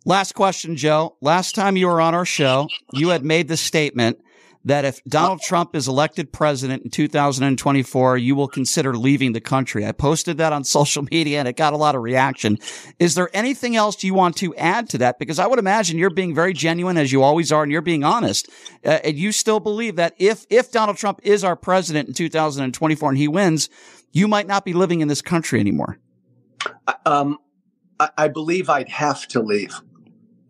Last question, Joe. Last time you were on our show, you had made the statement that if Donald Trump is elected president in 2024, you will consider leaving the country. I posted that on social media and it got a lot of reaction. Is there anything else you want to add to that? Because I would imagine you're being very genuine as you always are and you're being honest. Uh, and you still believe that if, if Donald Trump is our president in 2024 and he wins, you might not be living in this country anymore. Um, I, I believe I'd have to leave.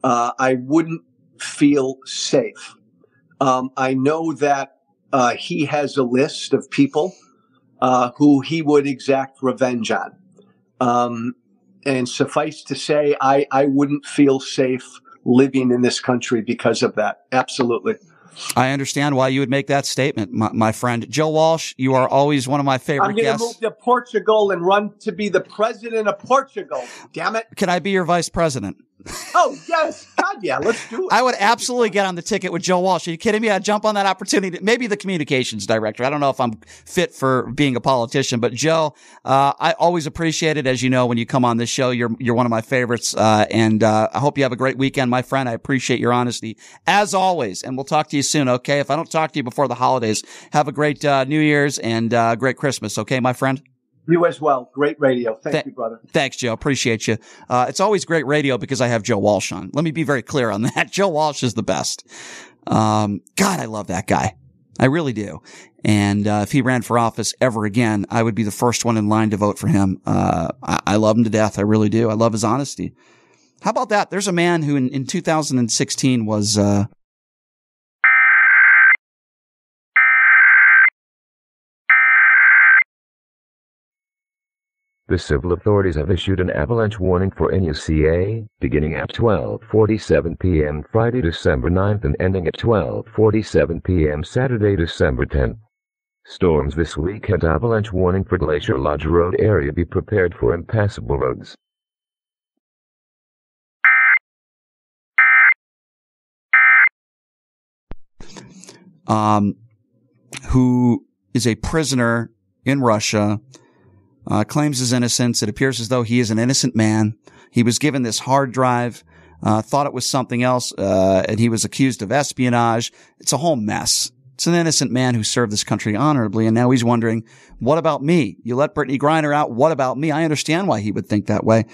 Uh, I wouldn't feel safe. Um, I know that uh, he has a list of people uh, who he would exact revenge on. Um, and suffice to say, I, I wouldn't feel safe living in this country because of that. Absolutely. I understand why you would make that statement, my, my friend. Joe Walsh, you are always one of my favorite I'm going to move to Portugal and run to be the president of Portugal. Damn it. Can I be your vice president? Oh, yes. God, yeah. Let's do it. I would absolutely get on the ticket with Joe Walsh. Are you kidding me? I'd jump on that opportunity. Maybe the communications director. I don't know if I'm fit for being a politician, but Joe, uh, I always appreciate it. As you know, when you come on this show, you're, you're one of my favorites. Uh, and, uh, I hope you have a great weekend, my friend. I appreciate your honesty as always. And we'll talk to you soon. Okay. If I don't talk to you before the holidays, have a great, uh, New Year's and, uh, great Christmas. Okay, my friend? You as well. Great radio. Thank Th- you, brother. Thanks, Joe. Appreciate you. Uh, it's always great radio because I have Joe Walsh on. Let me be very clear on that. Joe Walsh is the best. Um, God, I love that guy. I really do. And uh, if he ran for office ever again, I would be the first one in line to vote for him. Uh, I-, I love him to death. I really do. I love his honesty. How about that? There's a man who in, in 2016 was uh, The civil authorities have issued an avalanche warning for NUCA, beginning at 12:47 p.m. Friday, December 9th and ending at 12:47 p.m. Saturday, December 10th. Storms this week and avalanche warning for Glacier Lodge Road area. Be prepared for impassable roads. Um, who is a prisoner in Russia uh, claims his innocence. It appears as though he is an innocent man. He was given this hard drive, uh, thought it was something else, uh, and he was accused of espionage. It's a whole mess. It's an innocent man who served this country honorably, and now he's wondering, what about me? You let Brittney Griner out. What about me? I understand why he would think that way.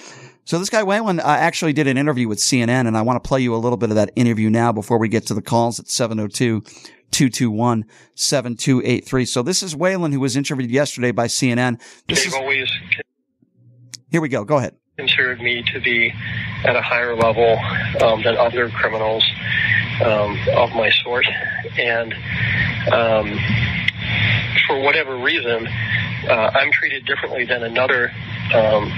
So this guy Whelan uh, actually did an interview with CNN, and I want to play you a little bit of that interview now before we get to the calls at 702 221 7283. So this is Whelan who was interviewed yesterday by CNN. This They've is, always here we go. Go ahead. Considered me to be at a higher level um, than other criminals um, of my sort. And um, for whatever reason, uh, I'm treated differently than another um,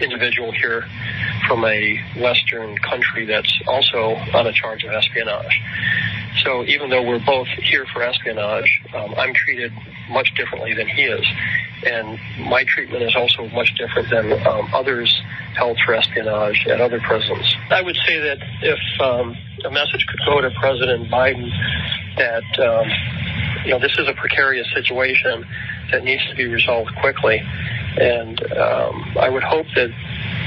individual here from a Western country that's also on a charge of espionage. So even though we're both here for espionage, um, I'm treated much differently than he is. And my treatment is also much different than um, others held for espionage at other prisons. I would say that if um, a message could go to President Biden that, um, you know, this is a precarious situation that needs to be resolved quickly. And um, I would hope that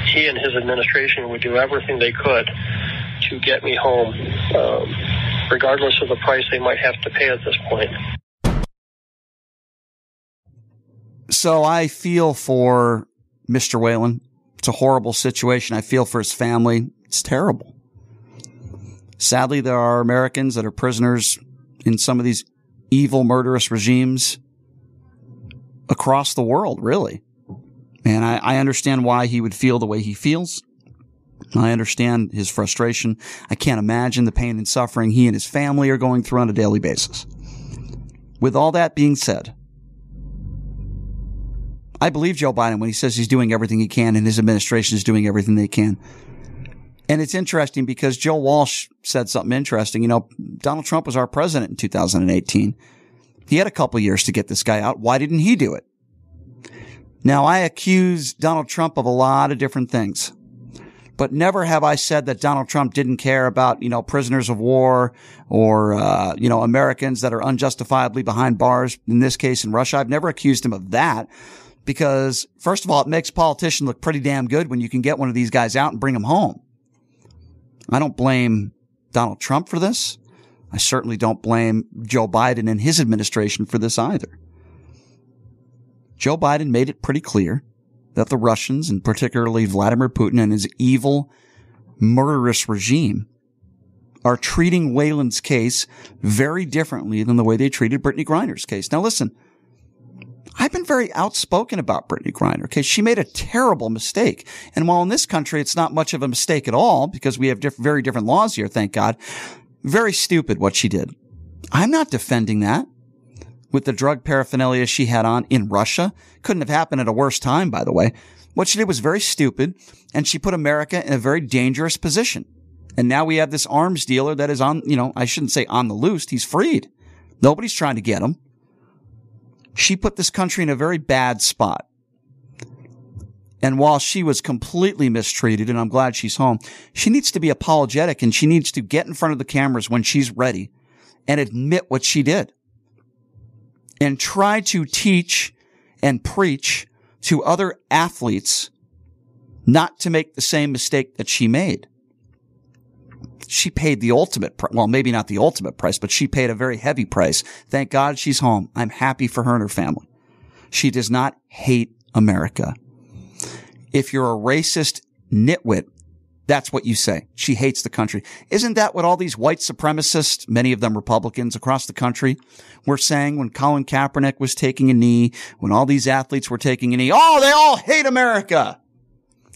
he and his administration would do everything they could to get me home. Um, regardless of the price they might have to pay at this point. So I feel for Mr. Whelan. It's a horrible situation. I feel for his family. It's terrible. Sadly, there are Americans that are prisoners in some of these evil, murderous regimes across the world, really. And I, I understand why he would feel the way he feels. I understand his frustration. I can't imagine the pain and suffering he and his family are going through on a daily basis. With all that being said, I believe Joe Biden when he says he's doing everything he can and his administration is doing everything they can. And it's interesting because Joe Walsh said something interesting. You know, Donald Trump was our president in 2018. He had a couple years to get this guy out. Why didn't he do it? Now, I accuse Donald Trump of a lot of different things but never have I said that Donald Trump didn't care about, you know, prisoners of war or, uh, you know, Americans that are unjustifiably behind bars. In this case, in Russia, I've never accused him of that because first of all, it makes politicians look pretty damn good when you can get one of these guys out and bring them home. I don't blame Donald Trump for this. I certainly don't blame Joe Biden and his administration for this either. Joe Biden made it pretty clear that the Russians, and particularly Vladimir Putin and his evil, murderous regime, are treating Whelan's case very differently than the way they treated Brittney Griner's case. Now listen, I've been very outspoken about Brittney Griner. Okay. She made a terrible mistake. And while in this country, it's not much of a mistake at all because we have diff- very different laws here. Thank God. Very stupid what she did. I'm not defending that with the drug paraphernalia she had on in Russia. Couldn't have happened at a worse time, by the way. What she did was very stupid and she put America in a very dangerous position. And now we have this arms dealer that is on, you know, I shouldn't say on the loose. He's freed. Nobody's trying to get him. She put this country in a very bad spot. And while she was completely mistreated, and I'm glad she's home, she needs to be apologetic and she needs to get in front of the cameras when she's ready and admit what she did and try to teach and preach to other athletes not to make the same mistake that she made she paid the ultimate, pr- well, maybe not the ultimate price, but she paid a very heavy price. Thank God she's home. I'm happy for her and her family. She does not hate America. If you're a racist nitwit, that's what you say. She hates the country. Isn't that what all these white supremacists, many of them Republicans across the country, were saying when Colin Kaepernick was taking a knee, when all these athletes were taking a knee? Oh, they all hate America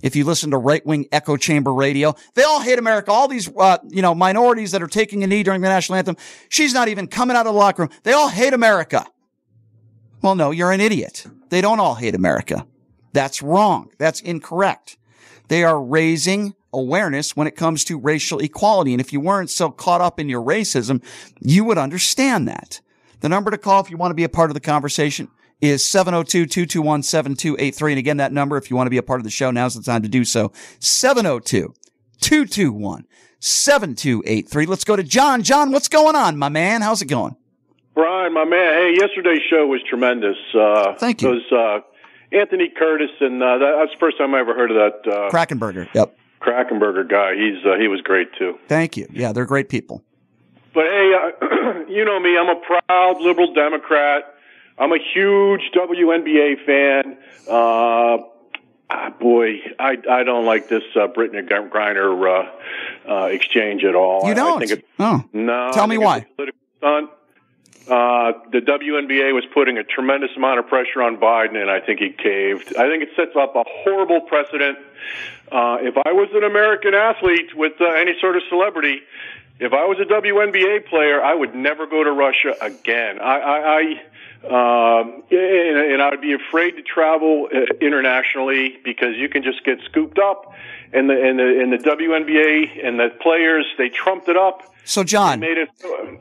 if you listen to right wing echo chamber radio, they all hate America. All these, uh, you know, minorities that are taking a knee during the national anthem. She's not even coming out of the locker room. They all hate America. Well, no, you're an idiot. They don't all hate America. That's wrong. That's incorrect. They are raising awareness when it comes to racial equality. And if you weren't so caught up in your racism, you would understand that. The number to call if you want to be a part of the conversation, is 702-221-7283. And again, that number, if you want to be a part of the show, now's the time to do so. 702-221-7283. Let's go to John. John, what's going on, my man? How's it going? Brian, my man. Hey, yesterday's show was tremendous. Uh, Thank you. Was, uh, Anthony Curtis, and uh, that, that's the first time I ever heard of that. Uh, Krackomberger. Yep. Krackomberger guy. He's uh, he was great too. Thank you. Yeah, they're great people. But hey, uh, you know me. I'm a proud liberal Democrat. I'm a huge WNBA fan. Uh, ah, boy, I I don't like this uh, Brittney Griner uh, uh, exchange at all. You don't? I think it's, oh. No. Tell me why. Political stunt. Uh, the WNBA was putting a tremendous amount of pressure on Biden, and I think he caved. I think it sets up a horrible precedent. Uh, if I was an American athlete with uh, any sort of celebrity, if I was a WNBA player, I would never go to Russia again. I, I, I um, and, and I would be afraid to travel uh, internationally because you can just get scooped up, and the and the and the WNBA and the players they trumped it up. So John, it.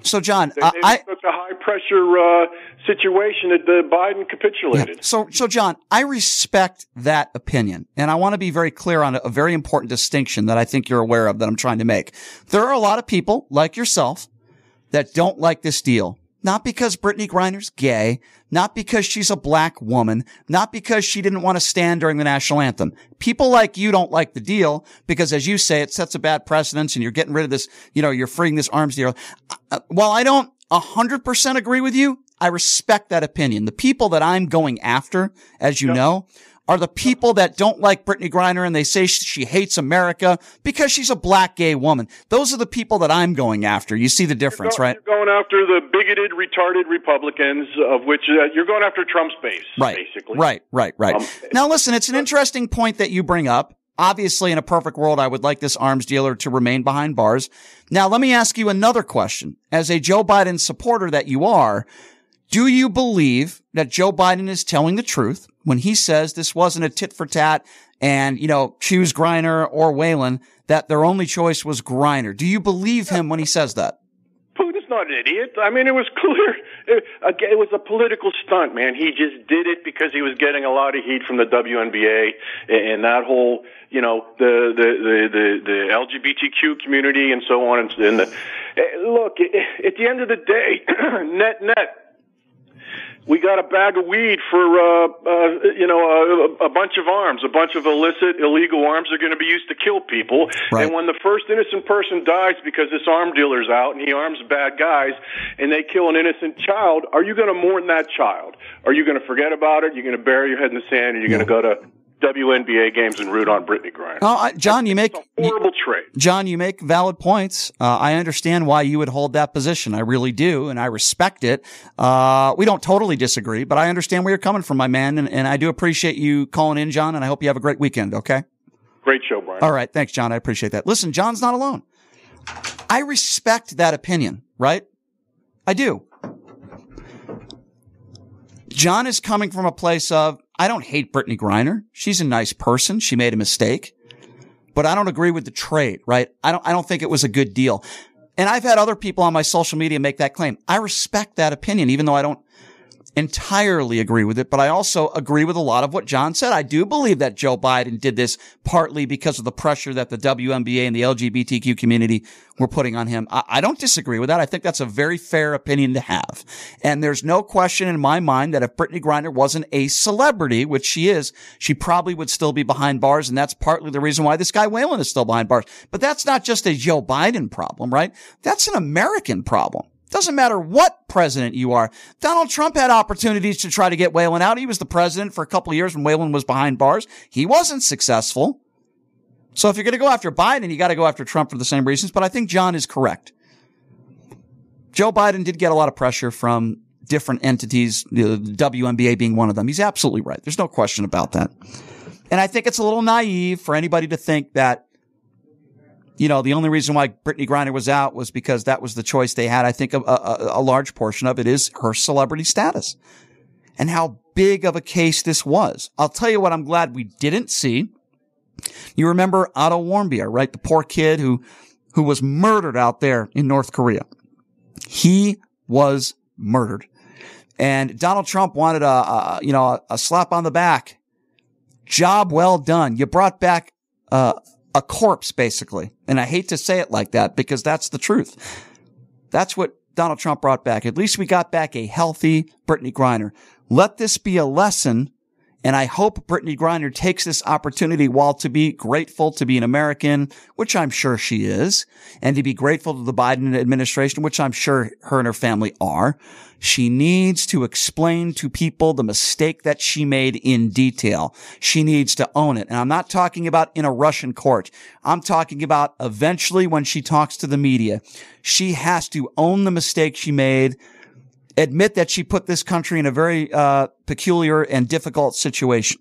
so John, They I, made I it such a high pressure uh, situation that the Biden capitulated. So, so John, I respect that opinion. And I want to be very clear on a, a very important distinction that I think you're aware of that I'm trying to make. There are a lot of people like yourself that don't like this deal. Not because Brittney Griner's gay, not because she's a black woman, not because she didn't want to stand during the national anthem. People like you don't like the deal because as you say, it sets a bad precedence and you're getting rid of this, you know, you're freeing this arms deal. Uh, while I don't hundred percent agree with you, I respect that opinion. The people that I'm going after, as you know, are the people that don't like Brittney Griner and they say she hates America because she's a black gay woman. Those are the people that I'm going after. You see the difference, You're right? going after the bigoted, retarded Republicans, of which uh, you're going after Trump's base, Right. basically. Right, right, right. Um, now listen, it's an interesting point that you bring up. Obviously, in a perfect world, I would like this arms dealer to remain behind bars. Now, let me ask you another question. As a Joe Biden supporter that you are, do you believe that Joe Biden is telling the truth when he says this wasn't a tit for tat and, you know, choose Griner or Whelan, that their only choice was Griner? Do you believe him when he says that? Putin's not an idiot. I mean, it was clear. It, was a political stunt, man. He just did it because he was getting a lot of heat from the WNBA and, and that whole, you know, the the the the, the LGBTQ community and so on. And, and the, eh, look, eh, at the end of the day, net net, we got a bag of weed for uh, uh, you know a, a bunch of arms, a bunch of illicit, illegal arms are going to be used to kill people. Right. And when the first innocent person dies because this arm dealer's out and he arms bad guys, and they kill an innocent child, are you going to mourn that child? Are you going to forget about it? You're going to bury your head in the sand, and you're going to go to WNBA games and root on Brittney Griner. Oh, I, John, you make horrible trade. John, you make valid points. Uh, I understand why you would hold that position. I really do, and I respect it. Uh, we don't totally disagree, but I understand where you're coming from, my man, and, and I do appreciate you calling in, John. And I hope you have a great weekend. Okay. Great show, Brian. All right, thanks, John. I appreciate that. Listen, John's not alone. I respect that opinion, right? I do. John is coming from a place of I don't hate Brittney Griner. She's a nice person. She made a mistake, but I don't agree with the trade, right? I don't, I don't think it was a good deal. And I've had other people on my social media make that claim. I respect that opinion, even though I don't entirely agree with it, but I also agree with a lot of what John said. I do believe that Joe Biden did this partly because of the pressure that the WNBA and the LGBTQ community were putting on him. I, I, don't disagree with that. I think that's a very fair opinion to have. And there's no question in my mind that if Brittney Griner wasn't a celebrity, which she is, she probably would still be behind bars. And that's partly the reason why this guy Whelan is still behind bars. But that's not just a Joe Biden problem, right? That's an American problem. Doesn't matter what president you are. Donald Trump had opportunities to try to get Whelan out. He was the president for a couple of years when Whelan was behind bars. He wasn't successful. So if you're going to go after Biden, you got to go after Trump for the same reasons. But I think John is correct. Joe Biden did get a lot of pressure from different entities, the WNBA being one of them. He's absolutely right. There's no question about that. And I think it's a little naive for anybody to think that you know, the only reason why Brittney Griner was out was because that was the choice they had. I think a, a, a large portion of it is her celebrity status and how big of a case this was. I'll tell you what I'm glad we didn't see. You remember Otto Warmbier, right? The poor kid who, who was murdered out there in North Korea. He was murdered. And Donald Trump wanted a, a you know, a, a, slap on the back. Job well done. You brought back, uh, a corpse, basically. And I hate to say it like that because that's the truth. That's what Donald Trump brought back. At least we got back a healthy Brittney Griner. Let this be a lesson. And I hope Brittney Griner takes this opportunity while to be grateful to be an American, which I'm sure she is, and to be grateful to the Biden administration, which I'm sure her and her family are. She needs to explain to people the mistake that she made in detail. She needs to own it. And I'm not talking about in a Russian court. I'm talking about eventually when she talks to the media. She has to own the mistake she made, admit that she put this country in a very uh, peculiar and difficult situation.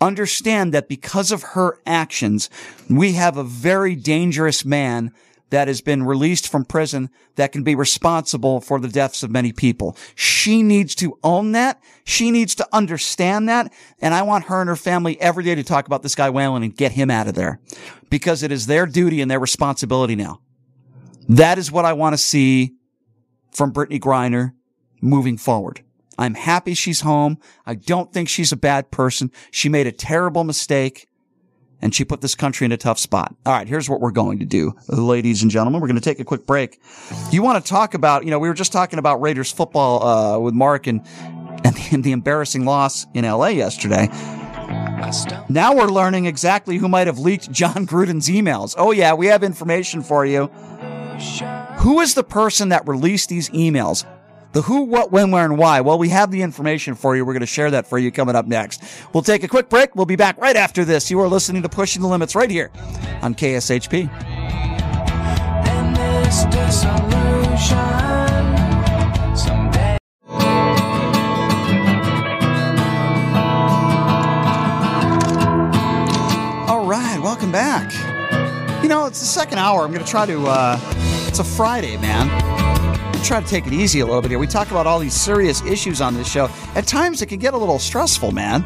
Understand that because of her actions, we have a very dangerous man that has been released from prison that can be responsible for the deaths of many people. She needs to own that. She needs to understand that. And I want her and her family every day to talk about this guy Whelan and get him out of there because it is their duty and their responsibility now. That is what I want to see from Brittney Griner moving forward. I'm happy she's home. I don't think she's a bad person. She made a terrible mistake and she put this country in a tough spot. All right, here's what we're going to do, ladies and gentlemen. We're going to take a quick break. You want to talk about, you know, we were just talking about Raiders football uh, with Mark and and the, the embarrassing loss in LA yesterday. Now we're learning exactly who might have leaked Jon Gruden's emails. Oh yeah, we have information for you. Who is the person that released these emails? The who, what, when, where, and why. Well, we have the information for you. We're going to share that for you coming up next. We'll take a quick break. We'll be back right after this. You are listening to Pushing the Limits right here on KSHP. All right, welcome back. You know, it's the second hour. I'm going to try to, uh, it's a Friday, man try to take it easy a little bit here. We talk about all these serious issues on this show. At times it can get a little stressful, man.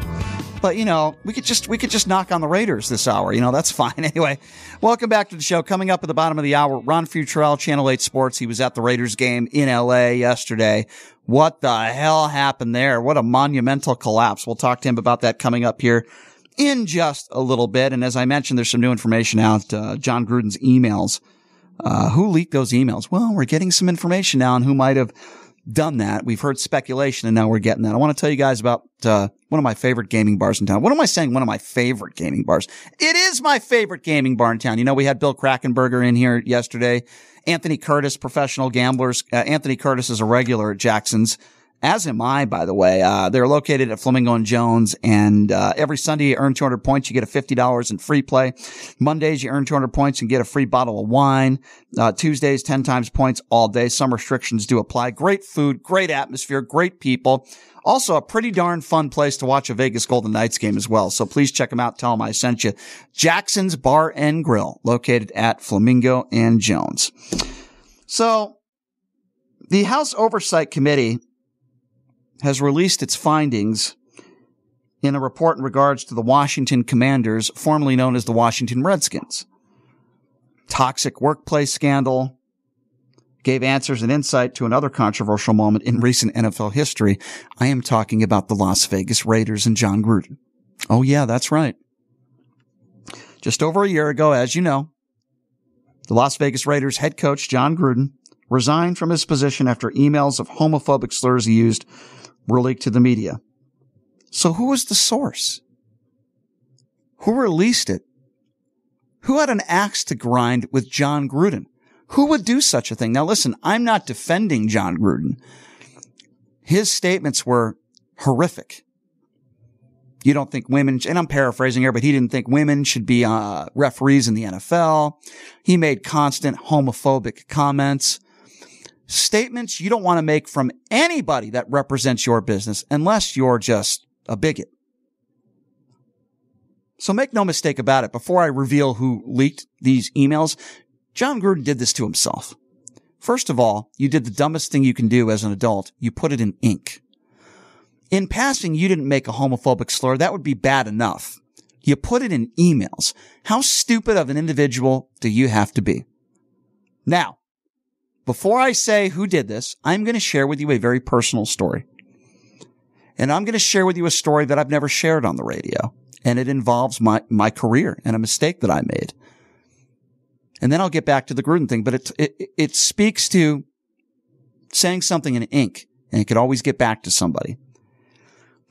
But you know, we could just we could just knock on the Raiders this hour. You know, that's fine. Anyway, welcome back to the show. Coming up at the bottom of the hour, Ron Futrell, Channel 8 Sports. He was at the Raiders game in LA yesterday. What the hell happened there? What a monumental collapse. We'll talk to him about that coming up here in just a little bit. And as I mentioned, there's some new information out. Uh, Jon Gruden's emails uh, who leaked those emails? Well, we're getting some information now on who might have done that. We've heard speculation and now we're getting that. I want to tell you guys about, uh, one of my favorite gaming bars in town. What am I saying? One of my favorite gaming bars. It is my favorite gaming bar in town. You know, we had Bill Krackomberger in here yesterday. Anthony Curtis, professional gamblers. Uh, Anthony Curtis is a regular at Jackson's as am I, by the way. Uh, they're located at Flamingo and Jones, and uh, every Sunday you earn 200 points, you get a $50 in free play. Mondays you earn 200 points and get a free bottle of wine. Uh, Tuesdays 10 times points all day. Some restrictions do apply. Great food, great atmosphere, great people. Also a pretty darn fun place to watch a Vegas Golden Knights game as well. So please check them out. Tell them I sent you. Jackson's Bar and Grill, located at Flamingo and Jones. So the House Oversight Committee has released its findings in a report in regards to the Washington Commanders, formerly known as the Washington Redskins. Toxic workplace scandal gave answers and insight to another controversial moment in recent NFL history. I am talking about the Las Vegas Raiders and Jon Gruden. Oh yeah, that's right. Just over a year ago, as you know, the Las Vegas Raiders head coach Jon Gruden resigned from his position after emails of homophobic slurs he used were leaked to the media. So who was the source? Who released it? Who had an axe to grind with Jon Gruden? Who would do such a thing? Now listen, I'm not defending Jon Gruden. His statements were horrific. You don't think women, and I'm paraphrasing here, but he didn't think women should be uh, referees in the NFL. He made constant homophobic comments statements you don't want to make from anybody that represents your business unless you're just a bigot. So make no mistake about it. Before I reveal who leaked these emails, Jon Gruden did this to himself. First of all, you did the dumbest thing you can do as an adult. You put it in ink. In passing, you didn't make a homophobic slur. That would be bad enough. You put it in emails. How stupid of an individual do you have to be? Now, before I say who did this, I'm going to share with you a very personal story. And I'm going to share with you a story that I've never shared on the radio. And it involves my, my career and a mistake that I made. And then I'll get back to the Gruden thing, but it, it, it speaks to saying something in ink and it could always get back to somebody.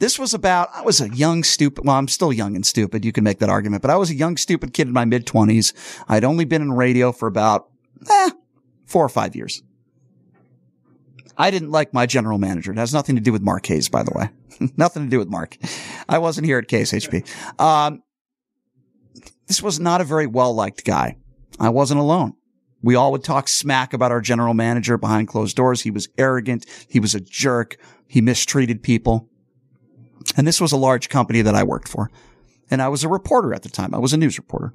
This was about, I was a young, stupid, well, I'm still young and stupid. You can make that argument, but I was a young, stupid kid in my mid twenties. I'd only been in radio for about, eh, four or five years. I didn't like my general manager. It has nothing to do with Mark Hayes, by the way. nothing to do with Mark. I wasn't here at KSHP. Um, this was not a very well liked guy. I wasn't alone. We all would talk smack about our general manager behind closed doors. He was arrogant. He was a jerk. He mistreated people. And this was a large company that I worked for. And I was a reporter at the time. I was a news reporter.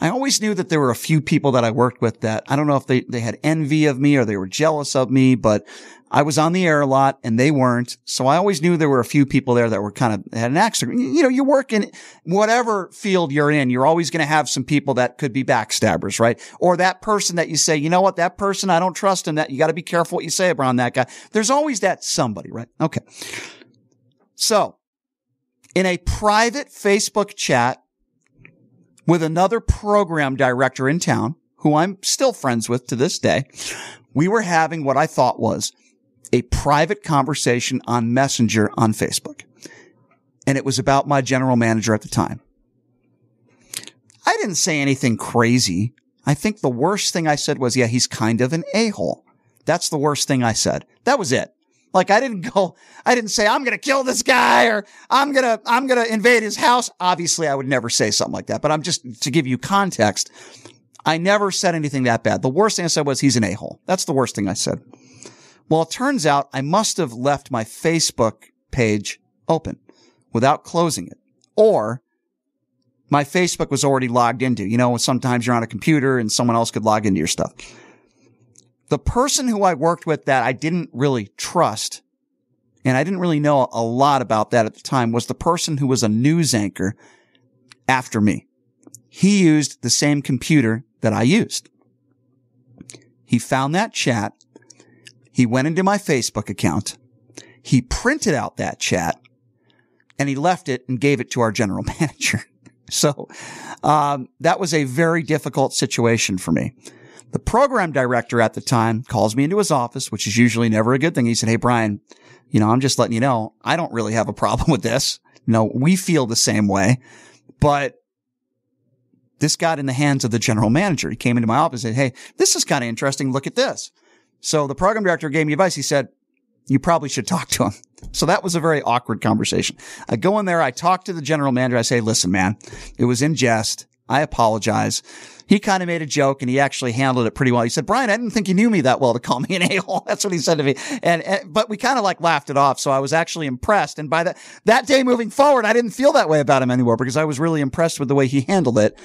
I always knew that there were a few people that I worked with that I don't know if they, they had envy of me or they were jealous of me, but I was on the air a lot and they weren't. So I always knew there were a few people there that were kind of had an axe. You know, you work in whatever field you're in, you're always going to have some people that could be backstabbers, right? Or that person that you say, you know what, that person, I don't trust him. That you got to be careful what you say around that guy. There's always that somebody, right? Okay. So in a private Facebook chat, with another program director in town who I'm still friends with to this day. We were having what I thought was a private conversation on Messenger on Facebook. And it was about my general manager at the time. I didn't say anything crazy. I think the worst thing I said was, yeah, he's kind of an a-hole. That's the worst thing I said. That was it. Like I didn't go, I didn't say, I'm going to kill this guy or I'm going to, I'm going to invade his house. Obviously I would never say something like that, but I'm just to give you context. I never said anything that bad. The worst thing I said was he's an a-hole. That's the worst thing I said. Well, it turns out I must have left my Facebook page open without closing it or my Facebook was already logged into. You know, sometimes you're on a computer and someone else could log into your stuff the person who I worked with that I didn't really trust, and I didn't really know a lot about that at the time, was the person who was a news anchor after me. He used the same computer that I used. He found that chat. He went into my Facebook account. He printed out that chat and he left it and gave it to our general manager. So, um, that was a very difficult situation for me. The program director at the time calls me into his office, which is usually never a good thing. He said, Hey, Brian, you know, I'm just letting you know, I don't really have a problem with this. Know, we feel the same way, but this got in the hands of the general manager. He came into my office and said, Hey, this is kind of interesting. Look at this. So the program director gave me advice. He said, you probably should talk to him. So that was a very awkward conversation. I go in there. I talk to the general manager. I say, listen, man, it was in jest. I apologize. He kind of made a joke and he actually handled it pretty well. He said, Brian, I didn't think you knew me that well to call me an a-hole. That's what he said to me. And, and, but we kind of like laughed it off. So I was actually impressed. And by that, that day moving forward, I didn't feel that way about him anymore because I was really impressed with the way he handled it.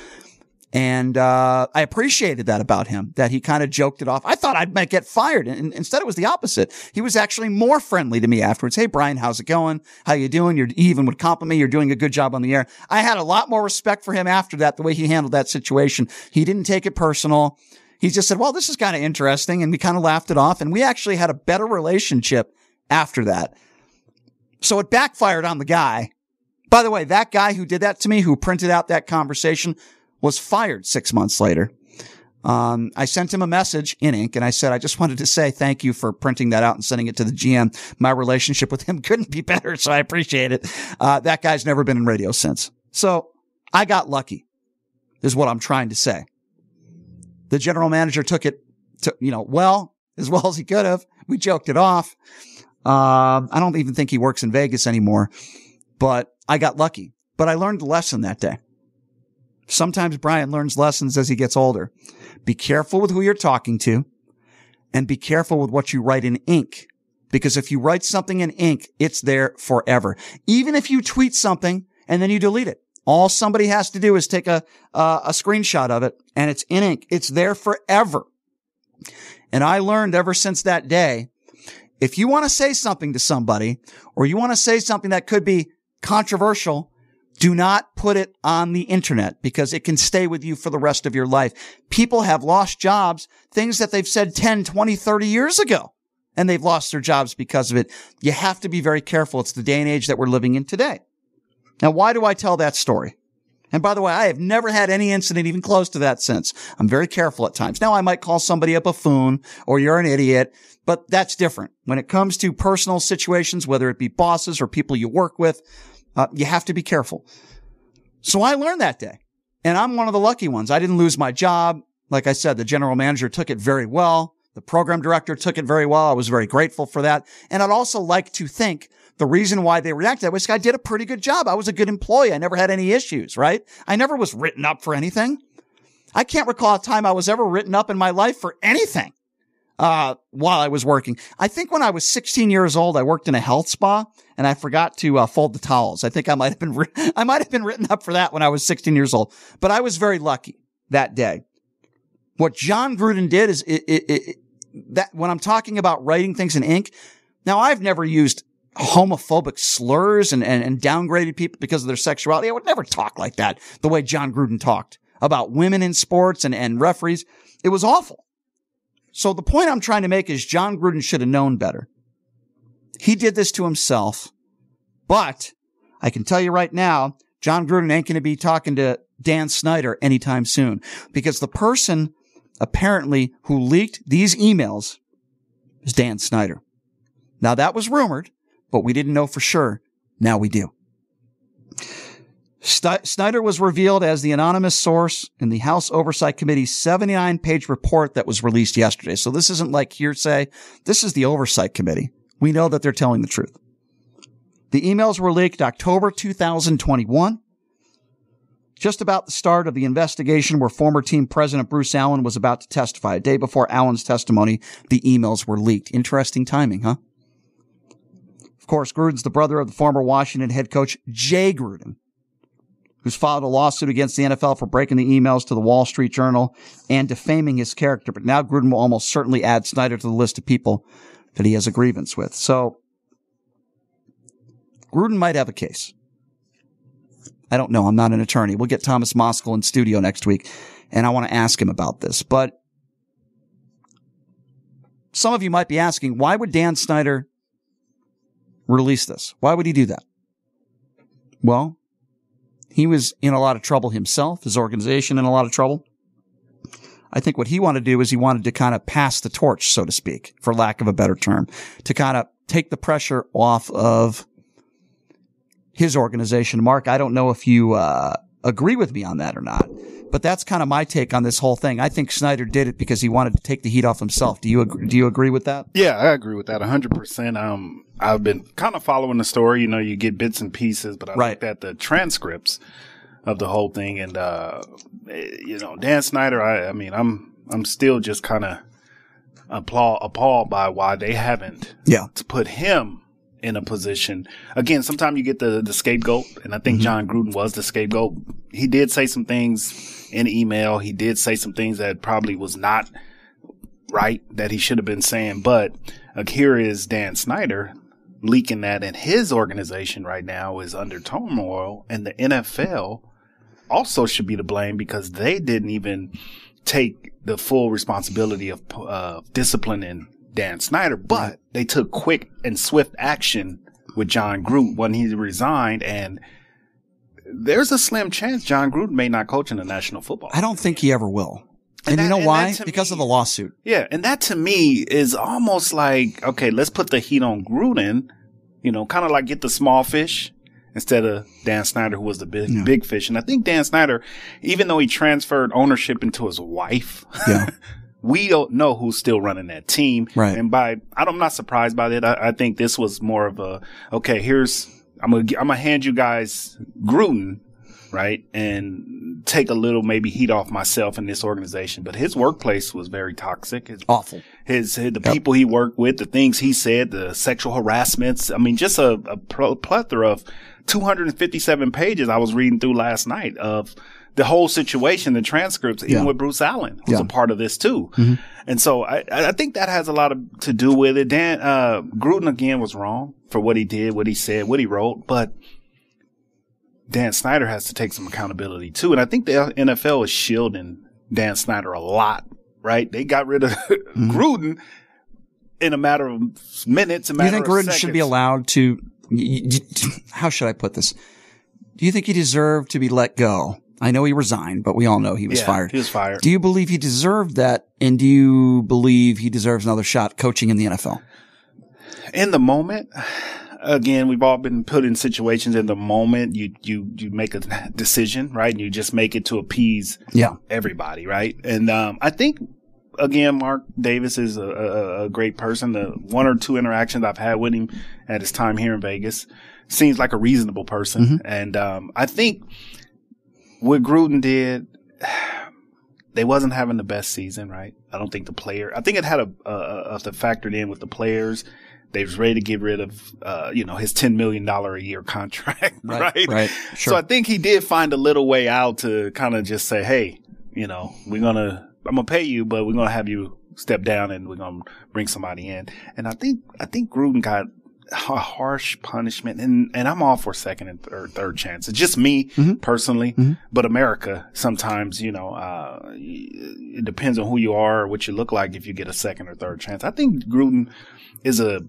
And uh, I appreciated that about him, that he kind of joked it off. I thought I might get fired. And instead, it was the opposite. He was actually more friendly to me afterwards. Hey, Brian, how's it going? How you doing? You're he even would compliment me. You're doing a good job on the air. I had a lot more respect for him after that, the way he handled that situation. He didn't take it personal. He just said, well, this is kind of interesting. And we kind of laughed it off. And we actually had a better relationship after that. So it backfired on the guy. By the way, that guy who did that to me, who printed out that conversation, was fired six months later. Um, I sent him a message in ink and I said, I just wanted to say thank you for printing that out and sending it to the GM. My relationship with him couldn't be better. So I appreciate it. Uh, that guy's never been in radio since. So I got lucky is what I'm trying to say. The general manager took it to, you know, well, as well as he could have. We joked it off. Um, I don't even think he works in Vegas anymore, but I got lucky, but I learned the lesson that day. Sometimes Brian learns lessons as he gets older. Be careful with who you're talking to and be careful with what you write in ink. Because if you write something in ink, it's there forever. Even if you tweet something and then you delete it, all somebody has to do is take a, a screenshot of it and it's in ink. It's there forever. And I learned ever since that day, if you want to say something to somebody or you want to say something that could be controversial, do not put it on the internet because it can stay with you for the rest of your life. People have lost jobs, things that they've said 10, 20, 30 years ago, and they've lost their jobs because of it. You have to be very careful. It's the day and age that we're living in today. Now, why do I tell that story? And by the way, I have never had any incident even close to that since. I'm very careful at times. Now I might call somebody a buffoon or you're an idiot, but that's different. When it comes to personal situations, whether it be bosses or people you work with, uh, you have to be careful. So I learned that day and I'm one of the lucky ones. I didn't lose my job. Like I said, the general manager took it very well. The program director took it very well. I was very grateful for that. And I'd also like to think the reason why they reacted that was I did a pretty good job. I was a good employee. I never had any issues, right? I never was written up for anything. I can't recall a time I was ever written up in my life for anything uh, while I was working. I think when I was 16 years old, I worked in a health spa and I forgot to uh, fold the towels. I think I might have been, I might have been written up for that when I was 16 years old, but I was very lucky that day. What Jon Gruden did is it, it, it, that when I'm talking about writing things in ink, now I've never used homophobic slurs and, and, and downgraded people because of their sexuality. I would never talk like that the way Jon Gruden talked about women in sports and, and referees. It was awful. So the point I'm trying to make is Jon Gruden should have known better. He did this to himself, but I can tell you right now, Jon Gruden ain't going to be talking to Dan Snyder anytime soon because the person apparently who leaked these emails is Dan Snyder. Now that was rumored, but we didn't know for sure. Now we do. Snyder was revealed as the anonymous source in the House Oversight Committee's 79 page report that was released yesterday. So this isn't like hearsay. This is the Oversight Committee. We know that they're telling the truth. The emails were leaked October 2021, just about the start of the investigation where former team president Bruce Allen was about to testify. A day before Allen's testimony, the emails were leaked. Interesting timing, huh? Of course, Gruden's the brother of the former Washington head coach Jay Gruden who's filed a lawsuit against the NFL for breaking the emails to the Wall Street Journal and defaming his character. But now Gruden will almost certainly add Snyder to the list of people that he has a grievance with. So Gruden might have a case. I don't know. I'm not an attorney. We'll get Thomas Moskal in studio next week and I want to ask him about this. But some of you might be asking, why would Dan Snyder release this? Why would he do that? Well, he was in a lot of trouble himself, his organization in a lot of trouble. I think what he wanted to do is he wanted to kind of pass the torch, so to speak, for lack of a better term, to kind of take the pressure off of his organization. Mark, I don't know if you uh, agree with me on that or not, but that's kind of my take on this whole thing. I think Snyder did it because he wanted to take the heat off himself. Do you agree, do you agree with that? Yeah, I agree with that 100%. Um, I've been kind of following the story. You know, you get bits and pieces, but I right. looked at the transcripts of the whole thing, and uh, you know, Dan Snyder. I, I mean, I'm I'm still just kind of applaud appalled by why they haven't yeah to put him in a position. Again, sometimes you get the, the scapegoat, and I think mm-hmm. Jon Gruden was the scapegoat. He did say some things in email. He did say some things that probably was not right that he should have been saying. But uh, here is Dan Snyder leaking that in his organization right now is under turmoil, and the NFL also should be to blame because they didn't even take the full responsibility of uh, disciplining Dan Snyder, but they took quick and swift action with Jon Gruden when he resigned and there's a slim chance Jon Gruden may not coach in the National Football. I don't think he ever will. And, and that, you know and why? Because me, of the lawsuit. Yeah, and that to me is almost like okay, let's put the heat on Gruden. You know, kind of like get the small fish instead of Dan Snyder, who was the big yeah. big fish. And I think Dan Snyder, even though he transferred ownership into his wife, yeah. we don't know who's still running that team. Right. And by, I'm not surprised by that. I, I think this was more of a, okay, here's, I'm gonna, I'm gonna hand you guys Gruden, right? And take a little maybe heat off myself in this organization. But his workplace was very toxic. His, Awful. His, his the yep. people he worked with, the things he said, the sexual harassments. I mean, just a, a plethora of 257 pages I was reading through last night of the whole situation, the transcripts, even yeah. with Bruce Allen was yeah. a part of this too. Mm-hmm. And so I, I think that has a lot of, to do with it. Dan, uh, Gruden again was wrong for what he did, what he said, what he wrote, but Dan Snyder has to take some accountability too. And I think the NFL is shielding Dan Snyder a lot, right? They got rid of mm-hmm. Gruden in a matter of minutes. A matter you think Gruden seconds. should be allowed to? How should I put this? Do you think he deserved to be let go I know he resigned, but we all know he was yeah, fired. He was fired. Do you believe he deserved that? And do you believe he deserves another shot coaching in the NFL? In the moment, again, we've all been put in situations in the moment. You, you, you make a decision, right? And you just make it to appease yeah. everybody, right? And, um, I think again, Mark Davis is a, a, a, great person. The one or two interactions I've had with him at his time here in Vegas seems like a reasonable person. Mm-hmm. And, um, I think, what Gruden did, they wasn't having the best season, right? I don't think the player. I think it had a, a, a factored in with the players. They was ready to get rid of, uh, you know, his ten million dollar a year contract, right? Right. right. Sure. So I think he did find a little way out to kind of just say, hey, you know, we're gonna, I'm gonna pay you, but we're gonna have you step down and we're gonna bring somebody in. And I think, I think Gruden got a harsh punishment, and and I'm all for second and third, third chance. It's just me mm-hmm. personally, mm-hmm. but America sometimes, you know, uh, it depends on who you are or what you look like if you get a second or third chance. I think Gruden is a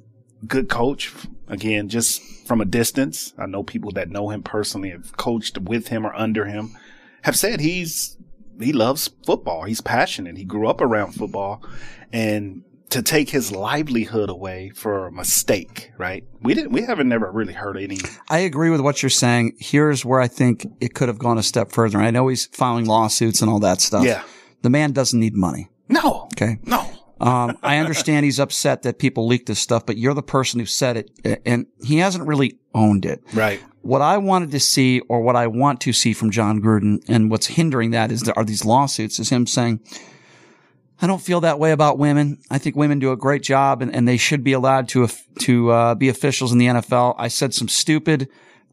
good coach. Again, just from a distance, I know people that know him personally, have coached with him or under him, have said he's he loves football. He's passionate. He grew up around football, and to take his livelihood away for a mistake, right? We didn't, we haven't never really heard any. I agree with what you're saying. Here's where I think it could have gone a step further. I know he's filing lawsuits and all that stuff. Yeah. The man doesn't need money. No. Okay. No. um, I understand he's upset that people leaked this stuff, but you're the person who said it and he hasn't really owned it. Right. What I wanted to see or what I want to see from Jon Gruden and what's hindering that is there are these lawsuits is him saying, I don't feel that way about women. I think women do a great job and, and they should be allowed to, to, uh, be officials in the NFL. I said some stupid,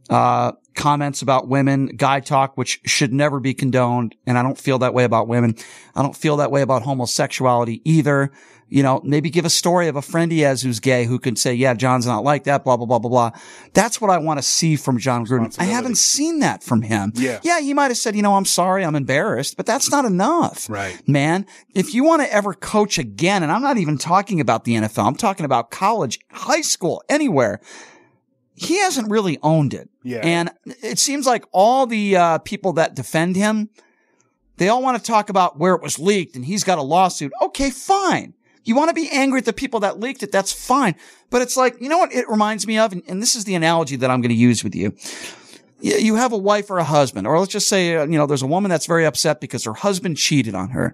uh, comments about women, guy talk, which should never be condoned. And I don't feel that way about women. I don't feel that way about homosexuality either you know, maybe give a story of a friend he has who's gay who can say, yeah, Jon's not like that, blah, blah, blah, blah, blah. That's what I want to see from Jon Gruden. I haven't seen that from him. Yeah. Yeah, he might have said, you know, I'm sorry, I'm embarrassed, but that's not enough. Right. Man, if you want to ever coach again, and I'm not even talking about the NFL, I'm talking about college, high school, anywhere he hasn't really owned it. Yeah. And it seems like all the uh, people that defend him, They all want to talk about where it was leaked and he's got a lawsuit. Okay, fine. You want to be angry at the people that leaked it. That's fine. But it's like, you know what it reminds me of? And, and this is the analogy that I'm going to use with you. You have a wife or a husband, or let's just say, uh, you know, there's a woman that's very upset because her husband cheated on her.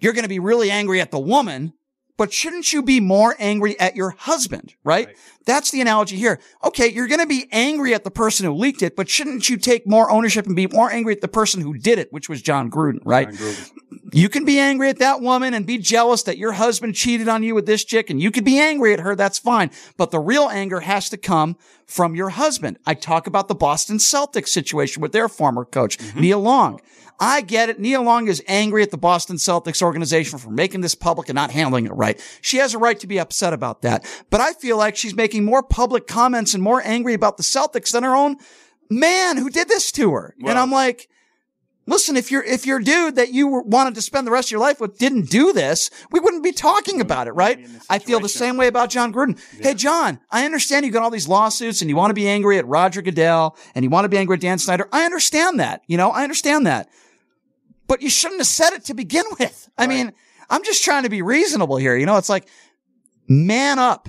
You're going to be really angry at the woman but shouldn't you be more angry at your husband, right? right. That's the analogy here. Okay, you're going to be angry at the person who leaked it, but shouldn't you take more ownership and be more angry at the person who did it, which was Jon Gruden, right? Jon Gruden. You can be angry at that woman and be jealous that your husband cheated on you with this chick and you could be angry at her. That's fine. But the real anger has to come from your husband. I talk about the Boston Celtics situation with their former coach, mm-hmm. Nia Long. I get it. Nia Long is angry at the Boston Celtics organization for making this public and not handling it right. She has a right to be upset about that. But I feel like she's making more public comments and more angry about the Celtics than her own man who did this to her. Well, and I'm like, listen, if you're, if your dude that you wanted to spend the rest of your life with didn't do this, we wouldn't be talking about it, right? I feel the same way about Jon Gruden. Yeah. Hey, Jon, I understand you got all these lawsuits and you want to be angry at Roger Goodell and you want to be angry at Dan Snyder. I understand that. You know, I understand that but you shouldn't have said it to begin with. I mean, I'm just trying to be reasonable here. You know, it's like, man up.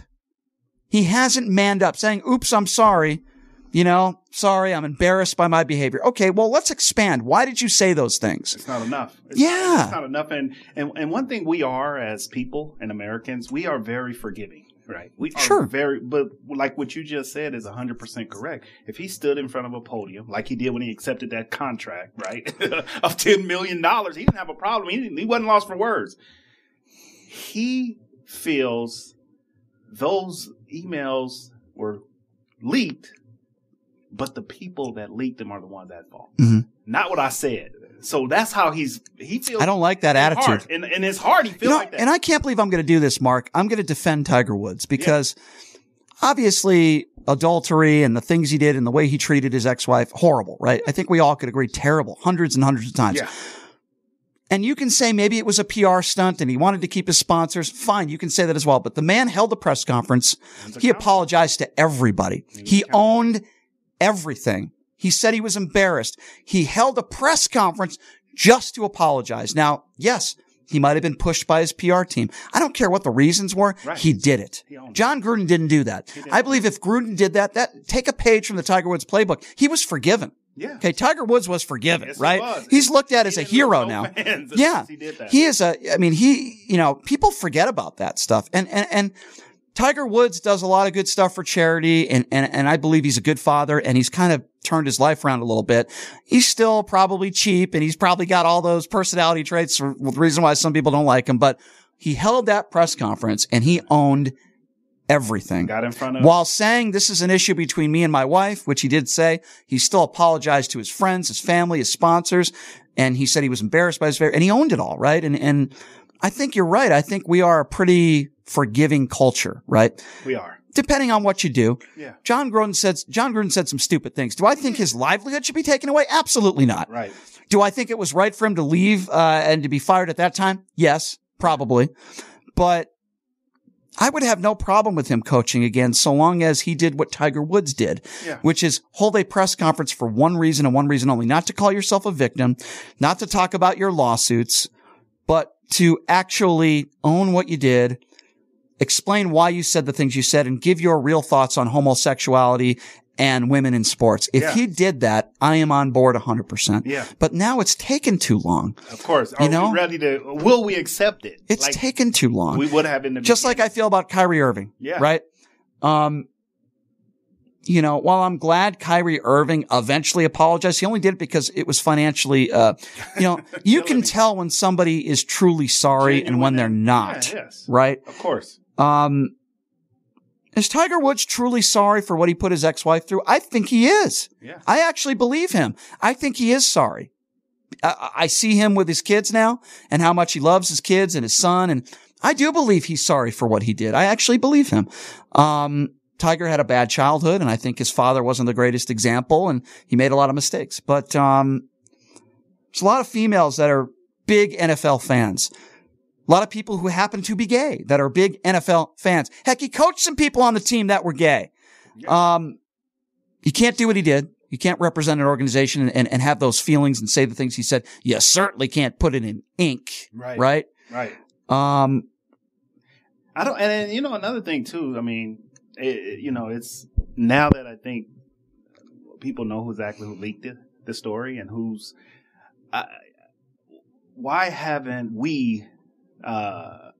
He hasn't manned up saying, oops, I'm sorry. You know, sorry, I'm embarrassed by my behavior. Okay, well, let's expand. Why did you say those things? It's not enough. It's, yeah. It's not enough. And, and, and one thing we are as people and Americans, we are very forgiving. Right. We are sure. very, but like what you just said is 100% correct. If he stood in front of a podium, like he did when he accepted that contract, right, of $10 million, he didn't have a problem. He, he wasn't lost for words. He feels those emails were leaked, but the people that leaked them are the ones at fault. Mm-hmm. Not what I said. So that's how he's he feels. I don't like that attitude. Heart. In, in his heart, he feels you know, like that. And I can't believe I'm going to do this, Mark. I'm going to defend Tiger Woods because yeah. obviously adultery and the things he did and the way he treated his ex-wife, horrible, right? I think we all could agree, terrible, hundreds and hundreds of times. Yeah. And you can say maybe it was a PR stunt and he wanted to keep his sponsors. Fine, you can say that as well. But the man held a press conference. He apologized to everybody. He owned everything. He said he was embarrassed. He held a press conference just to apologize. Now, yes, he might have been pushed by his PR team. I don't care what the reasons were. Right. He did it. Jon Gruden didn't do that. I believe if Gruden did that, that take a page from the Tiger Woods playbook. He was forgiven. Yeah. Okay. Tiger Woods was forgiven, yes, right? Was. He's looked at he as a hero now. yeah. He, he is a, I mean, he, you know, people forget about that stuff. And, and, and Tiger Woods does a lot of good stuff for charity and, and, and I believe he's a good father and he's kind of turned his life around a little bit. He's still probably cheap and he's probably got all those personality traits for the reason why some people don't like him, but he held that press conference and he owned everything. Got in front of while saying this is an issue between me and my wife, which he did say. He still apologized to his friends, his family, his sponsors, and he said he was embarrassed by his very and he owned it all, right? And and I think you're right. I think we are a pretty forgiving culture, right? We are. Depending on what you do. Yeah. Jon Gruden said, Jon Gruden said some stupid things. Do I think his livelihood should be taken away? Absolutely not. Right. Do I think it was right for him to leave, uh, and to be fired at that time? Yes, probably. But I would have no problem with him coaching again so long as he did what Tiger Woods did, yeah. which is hold a press conference for one reason and one reason only, not to call yourself a victim, not to talk about your lawsuits, but to actually own what you did, explain why you said the things you said and give your real thoughts on homosexuality and women in sports. If yeah. he did that, I am on board 100%. Yeah. But now it's taken too long. Of course. Are you know? ready to, will we accept it? It's like, taken too long. We would have in the Just beginning. like I feel about Kyrie Irving. Yeah. Right? Um, you know, while I'm glad Kyrie Irving eventually apologized, he only did it because it was financially, uh, you know, you can tell when somebody is truly sorry Genuine and when they're not. Yeah, yes. Right? Of course. Um, is Tiger Woods truly sorry for what he put his ex-wife through? I think he is. Yeah. I actually believe him. I think he is sorry. I, I see him with his kids now and how much he loves his kids and his son. And I do believe he's sorry for what he did. I actually believe him. Um, Tiger had a bad childhood and I think his father wasn't the greatest example and he made a lot of mistakes. But, um, there's a lot of females that are big NFL fans. A lot of people who happen to be gay that are big NFL fans. Heck, he coached some people on the team that were gay. Um, you can't do what he did. You can't represent an organization and, and have those feelings and say the things he said. You certainly can't put it in ink. Right. Right. Right. Um, I don't, and, and you know another thing too. I mean, it, you know, it's now that I think people know exactly who leaked it, the story, and who's. I, why haven't we uh,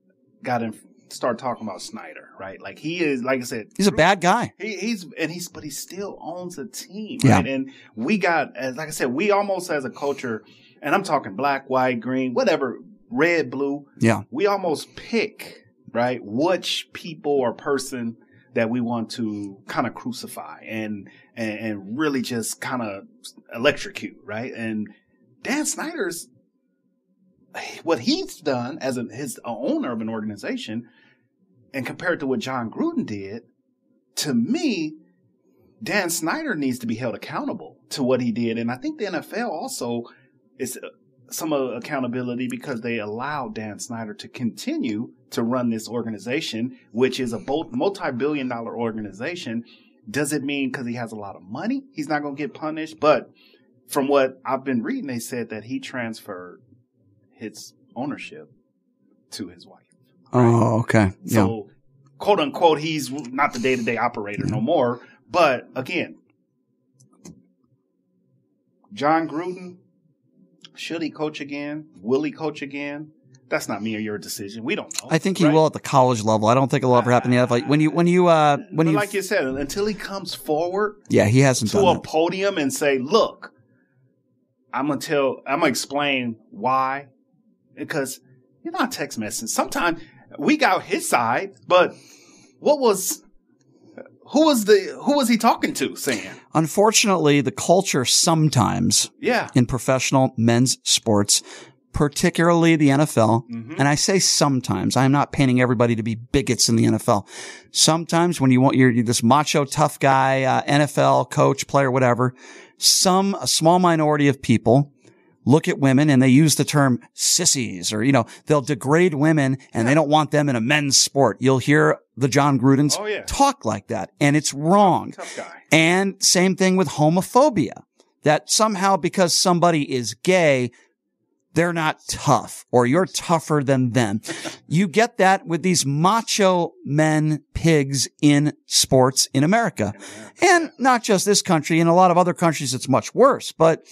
got in? Start talking about Snyder, right? Like he is, like I said, he's a bad guy. He, he's and he's but he still owns a team, Yeah. right? And we got, as like I said, we almost as a culture, and I'm talking black, white, green, whatever, red, blue. Yeah. We almost pick right which people or person that we want to kind of crucify and and, and really just kind of electrocute, right? And Dan Snyder's what he's done as a, his owner of an organization, and compared to what Jon Gruden did, to me, Dan Snyder needs to be held accountable to what he did, and I think the NFL also is uh, some accountability because they allowed Dan Snyder to continue to run this organization, which is a multi-billion-dollar organization. Does it mean because he has a lot of money, he's not going to get punished? But from what I've been reading, they said that he transferred his ownership to his wife. Oh, okay. Yeah. So, quote unquote, he's not the day to day operator no more. But again, Jon Gruden, should he coach again? Will he coach again? That's not me or your decision. We don't know. I think he will at the college level. I don't think it'll ever happen in the NFL. When you, when you, uh, when but you, like you said, until he comes forward yeah, he hasn't to a that. podium and say, "Look, I'm gonna tell, I'm gonna explain why," because you're not text messaging. Sometimes we got his side, but what was who was the who was he talking to saying? Unfortunately, the culture sometimes Yeah. in professional men's sports, particularly the NFL, Mm-hmm. and I say sometimes, I'm not painting everybody to be bigots in the NFL. Sometimes when you want, you're, you're this macho tough guy, uh, NFL coach, player, whatever, some, a small minority of people look at women and they use the term sissies or, you know, they'll degrade women and they don't want them in a men's sport. You'll hear the Jon Grudens Oh, yeah. talk like that and it's wrong. And same thing with homophobia. That somehow because somebody is gay, they're not tough or you're tougher than them. you get that with these macho men pigs in sports in America. And not just this country, in a lot of other countries, it's much worse, but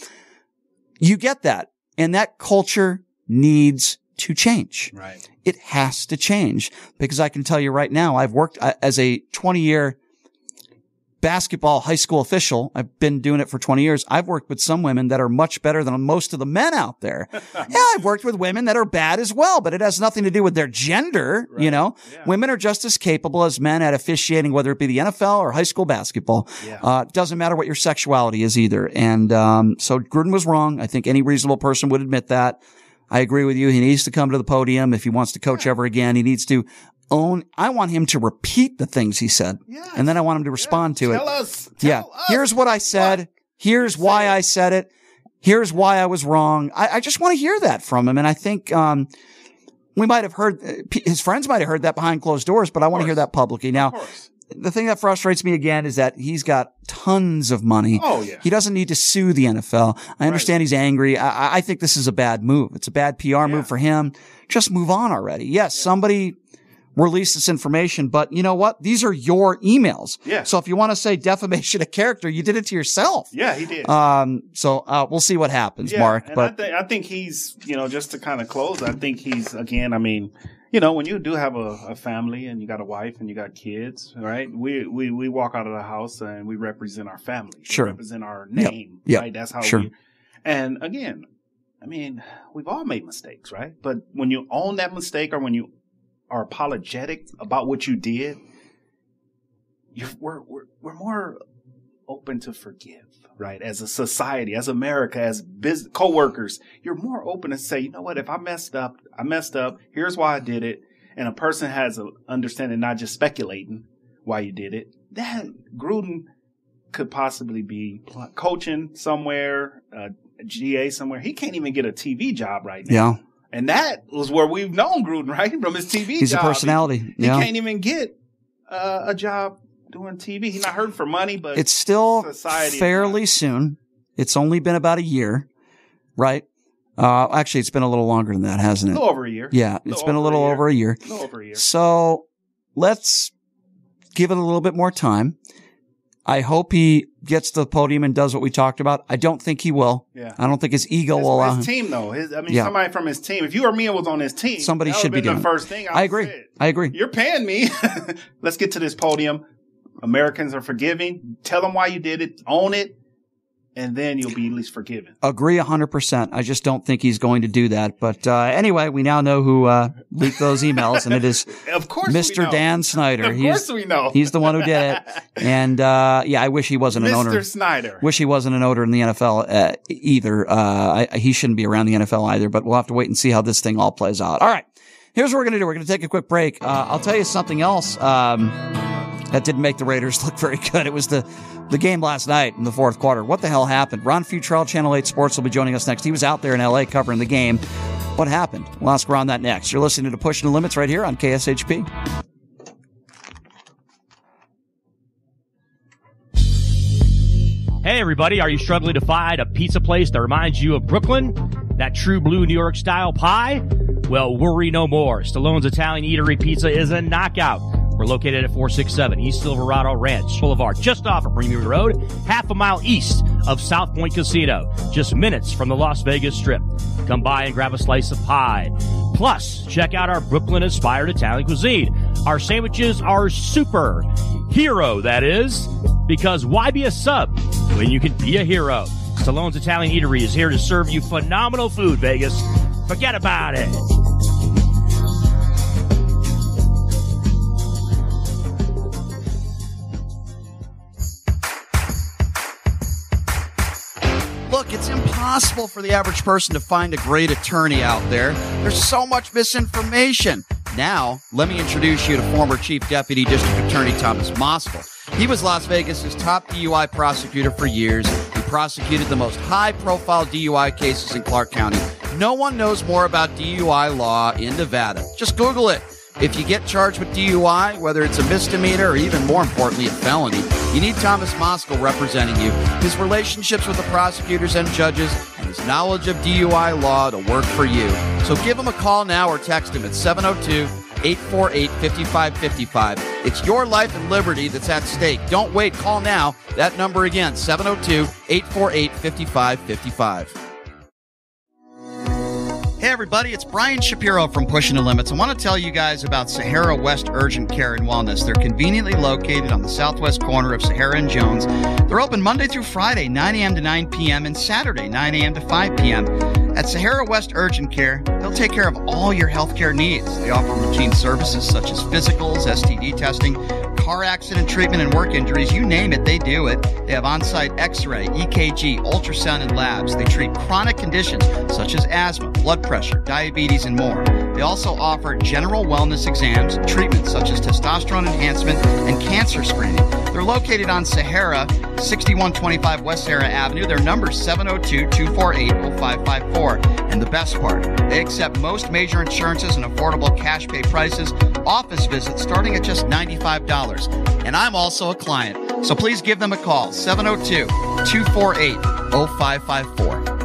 you get that. And that culture needs to change. Right. It has to change because I can tell you right now, I've worked uh, as a 20 year basketball high school official. I've been doing it for 20 years. I've worked with some women that are much better than most of the men out there. yeah, I've worked with women that are bad as well, but it has nothing to do with their gender. You know, women are just as capable as men at officiating, whether it be the NFL or high school basketball. Uh, doesn't matter what your sexuality is either. And, um, so Gruden was wrong. I think any reasonable person would admit that. I agree with you. He needs to come to the podium if he wants to coach ever again. He needs to own. I want him to repeat the things he said, and then I want him to respond to it. Tell us. yeah. Here's what I said. Here's why I said it. Here's why I was wrong. I, I just want to hear that from him, and I think um, we might have heard uh, his friends might have heard that behind closed doors, but I want to hear that publicly now. The thing that frustrates me again is that he's got tons of money. Oh, yeah. He doesn't need to sue the NFL. I understand he's angry. I, I- I think this is a bad move. It's a bad PR move for him. Just move on already. Yes, somebody release this information, but you know what? These are your emails. Yeah. So if you want to say defamation of character, you did it to yourself. Yeah, he did. Um, so uh, we'll see what happens, Yeah, Mark. But I, think I think he's, you know, just to kind of close, I think he's again. I mean, you know, when you do have a, a family and you got a wife and you got kids, right? We we we walk out of the house and we represent our family. Sure. we represent our Yep, name. yep, Right. That's how sure. we. And again, I mean, we've all made mistakes, right? But when you own that mistake or when you are apologetic about what you did, we're, we're, we're more open to forgive, right? As a society, as America, as business co-workers, you're more open to say, you know what? If I messed up, I messed up. Here's why I did it. And a person has an understanding, not just speculating why you did it. That Gruden could possibly be coaching somewhere, uh, GA somewhere. He can't even get a TV job right now. yeah, And that was where we've known Gruden, right? From his TV he's a personality. He yeah. can't even get uh, a job doing TV. He's not hurting for money, but it's still fairly soon. It's only been about a year, right? Uh, actually, it's been a little longer than that, hasn't a it? little over a year. Yeah, it's been a little year. over a year. A little over a year. So let's give it a little bit more time. I hope he gets to the podium and does what we talked about. I don't think he will. Yeah. I don't think his ego His, will allow his him. team though. His, I mean, Yeah. somebody from his team. If you or me was on his team, Somebody should be doing the first thing. I would've agree. said, I agree. You're paying me. Let's get to this podium. Americans are forgiving. Tell them why you did it. Own it, and then you'll be at least forgiven. Agree 100%. I just don't think he's going to do that. But uh, anyway, we now know who uh, leaked those emails, and it is Of course, Mr. Dan Snyder. Of course we know. He's the one who did it. And uh, yeah, I wish he wasn't an owner. Mr. Snyder. Wish he wasn't an owner in the NFL uh, either. Uh, I, he shouldn't be around the NFL either, but we'll have to wait and see how this thing all plays out. All right. Here's what we're going to do. We're going to take a quick break. Uh, I'll tell you something else um, that didn't make the Raiders look very good. It was the, the game last night in the fourth quarter. What the hell happened? Ron Futrell, Channel 8 Sports, will be joining us next. He was out there in LA covering the game. What happened? We'll ask Ron that next. You're listening to Pushing the Limits right here on KSHP. Hey, everybody, are you struggling to find a pizza place that reminds you of Brooklyn? That true blue New York style pie? Well, worry no more. Stallone's Italian Eatery Pizza is a knockout. We're located at 467 East Silverado Ranch Boulevard, just off of Premium Road, half a mile east of South Point Casino, just minutes from the Las Vegas Strip. Come by and grab a slice of pie. Plus, check out our Brooklyn inspired Italian cuisine. Our sandwiches are super. Hero, that is. Because why be a sub when you can be a hero? Stallone's Italian Eatery is here to serve you phenomenal food, Vegas. Forget about it. Look, it's impossible for the average person to find a great attorney out there. There's so much misinformation. Now, let me introduce you to former Chief Deputy District Attorney Thomas Moskal. He was Las Vegas's top DUI prosecutor for years. Prosecuted the most high profile DUI cases in Clark County. No one knows more about DUI law in Nevada. Just Google it. If you get charged with DUI, whether it's a misdemeanor or even more importantly, a felony, you need Thomas Moskal representing you. His relationships with the prosecutors and judges and his knowledge of DUI law to work for you. So give him a call now or text him at 702 848 5555. It's your life and liberty that's at stake. Don't wait. Call now. That number again, 702 848 5555. Hey everybody, it's Brian Shapiro from Pushing the Limits. I want to tell you guys about Sahara West Urgent Care and Wellness. They're conveniently located on the southwest corner of Sahara and Jones. They're open Monday through Friday, 9 a.m. to 9 p.m., and Saturday, 9 a.m. to 5 p.m. At Sahara West Urgent Care, they'll take care of all your healthcare needs. They offer routine services such as physicals, STD testing, car accident treatment, and work injuries. You name it, they do it. They have on site x ray, EKG, ultrasound, and labs. They treat chronic conditions such as asthma, blood pressure, diabetes, and more. They also offer general wellness exams, treatments such as testosterone enhancement, and cancer screening. They're located on Sahara, 6125 West Sahara Avenue. Their number is 702 248 0554. And the best part, they accept most major insurances and affordable cash pay prices, office visits starting at just $95. And I'm also a client. So please give them a call, 702 248 0554.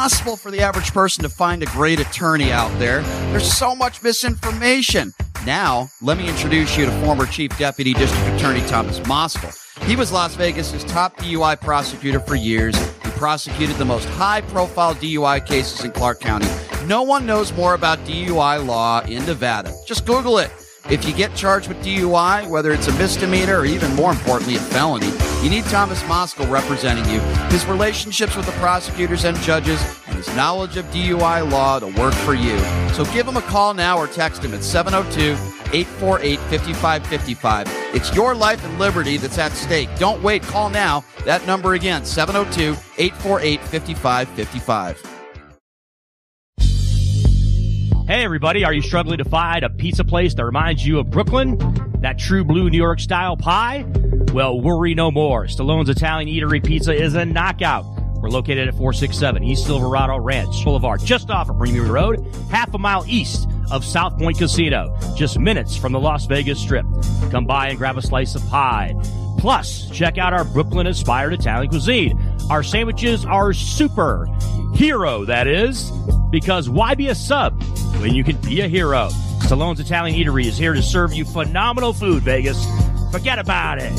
Impossible for the average person to find a great attorney out there. There's so much misinformation. Now, let me introduce you to former Chief Deputy District Attorney Thomas Moskal. He was Las Vegas's top DUI prosecutor for years. He prosecuted the most high profile DUI cases in Clark County. No one knows more about DUI law in Nevada. Just Google it. If you get charged with DUI, whether it's a misdemeanor or even more importantly, a felony, you need Thomas Moskal representing you. His relationships with the prosecutors and judges and his knowledge of DUI law to work for you. So give him a call now or text him at 702 848 5555. It's your life and liberty that's at stake. Don't wait. Call now. That number again, 702 848 5555. Hey, everybody, are you struggling to find a pizza place that reminds you of Brooklyn? That true blue New York style pie? Well, worry no more. Stallone's Italian Eatery Pizza is a knockout. We're located at 467 East Silverado Ranch Boulevard, just off of Premium Road, half a mile east of South Point Casino, just minutes from the Las Vegas Strip. Come by and grab a slice of pie. Plus, check out our Brooklyn inspired Italian cuisine. Our sandwiches are super. Hero, that is. Because why be a sub when you can be a hero? Stallone's Italian Eatery is here to serve you phenomenal food, Vegas. Forget about it.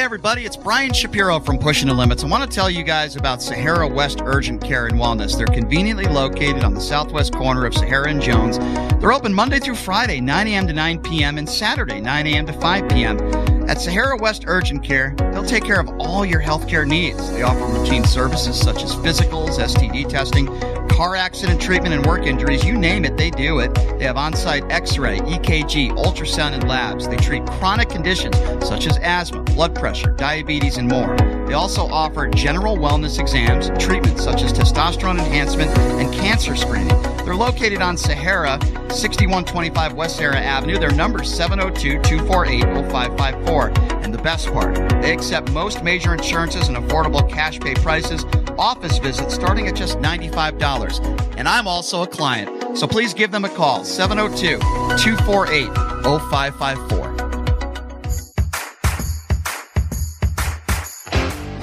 Hey, everybody, it's Brian Shapiro from Pushing the Limits. I want to tell you guys about Sahara West Urgent Care and Wellness. They're conveniently located on the southwest corner of Sahara and Jones. They're open Monday through Friday, 9 a.m. to 9 p.m., and Saturday, 9 a.m. to 5 p.m. At Sahara West Urgent Care, they'll take care of all your healthcare needs. They offer routine services such as physicals, STD testing, car accident treatment, and work injuries. You name it, they do it. They have on site x ray, EKG, ultrasound, and labs. They treat chronic conditions such as asthma, blood pressure, diabetes, and more. They also offer general wellness exams, treatments such as testosterone enhancement, and cancer screening. They're located on Sahara, 6125 West Sahara Avenue. Their number is 702 248 0554. And the best part, they accept most major insurances and affordable cash pay prices, office visits starting at just $95. And I'm also a client, so please give them a call 702 248 0554.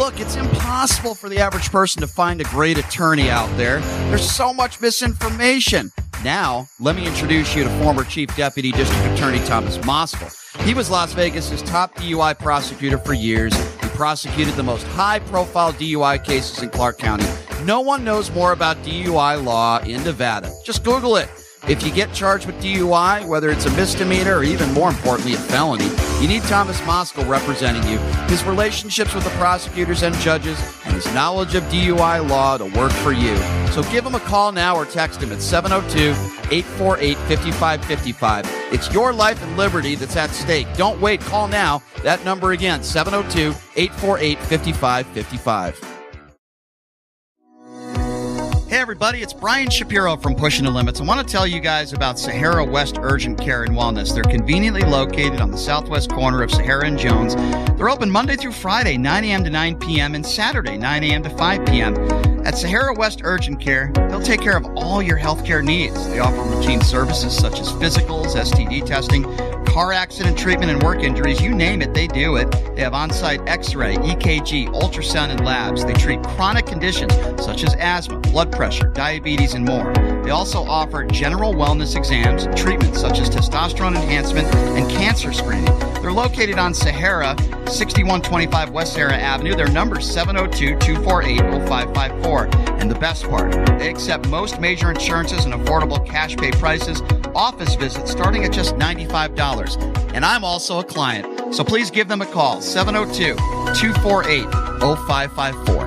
Look, it's impossible for the average person to find a great attorney out there. There's so much misinformation. Now, let me introduce you to former Chief Deputy District Attorney Thomas Moskal. He was Las Vegas's top DUI prosecutor for years. He prosecuted the most high profile DUI cases in Clark County. No one knows more about DUI law in Nevada. Just Google it. If you get charged with DUI, whether it's a misdemeanor or even more importantly, a felony, you need Thomas Moskal representing you. His relationships with the prosecutors and judges and his knowledge of DUI law to work for you. So give him a call now or text him at 702 848 5555. It's your life and liberty that's at stake. Don't wait. Call now. That number again 702 848 5555. Hey, everybody, it's Brian Shapiro from Pushing the Limits. I want to tell you guys about Sahara West Urgent Care and Wellness. They're conveniently located on the southwest corner of Sahara and Jones. They're open Monday through Friday, 9 a.m. to 9 p.m., and Saturday, 9 a.m. to 5 p.m. At Sahara West Urgent Care, they'll take care of all your healthcare needs. They offer routine services such as physicals, STD testing, car accident treatment, and work injuries. You name it, they do it. They have on site x ray, EKG, ultrasound, and labs. They treat chronic conditions such as asthma, blood pressure, diabetes, and more. They also offer general wellness exams, treatments such as testosterone enhancement, and cancer screening. They're located on Sahara, 6125 West Sahara Avenue. Their number is 702 248 0554. And the best part, they accept most major insurances and affordable cash pay prices, office visits starting at just $95. And I'm also a client, so please give them a call 702 248 0554.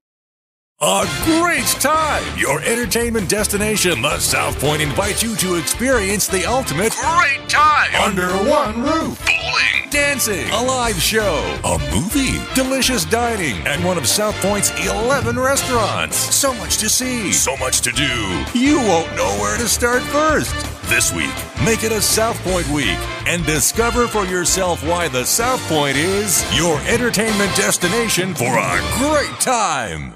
A great time! Your entertainment destination, the South Point, invites you to experience the ultimate great time under one roof. Bowling, dancing, a live show, a movie, delicious dining, and one of South Point's 11 restaurants. So much to see, so much to do. You won't know where to start first. This week, make it a South Point week and discover for yourself why the South Point is your entertainment destination for a great time.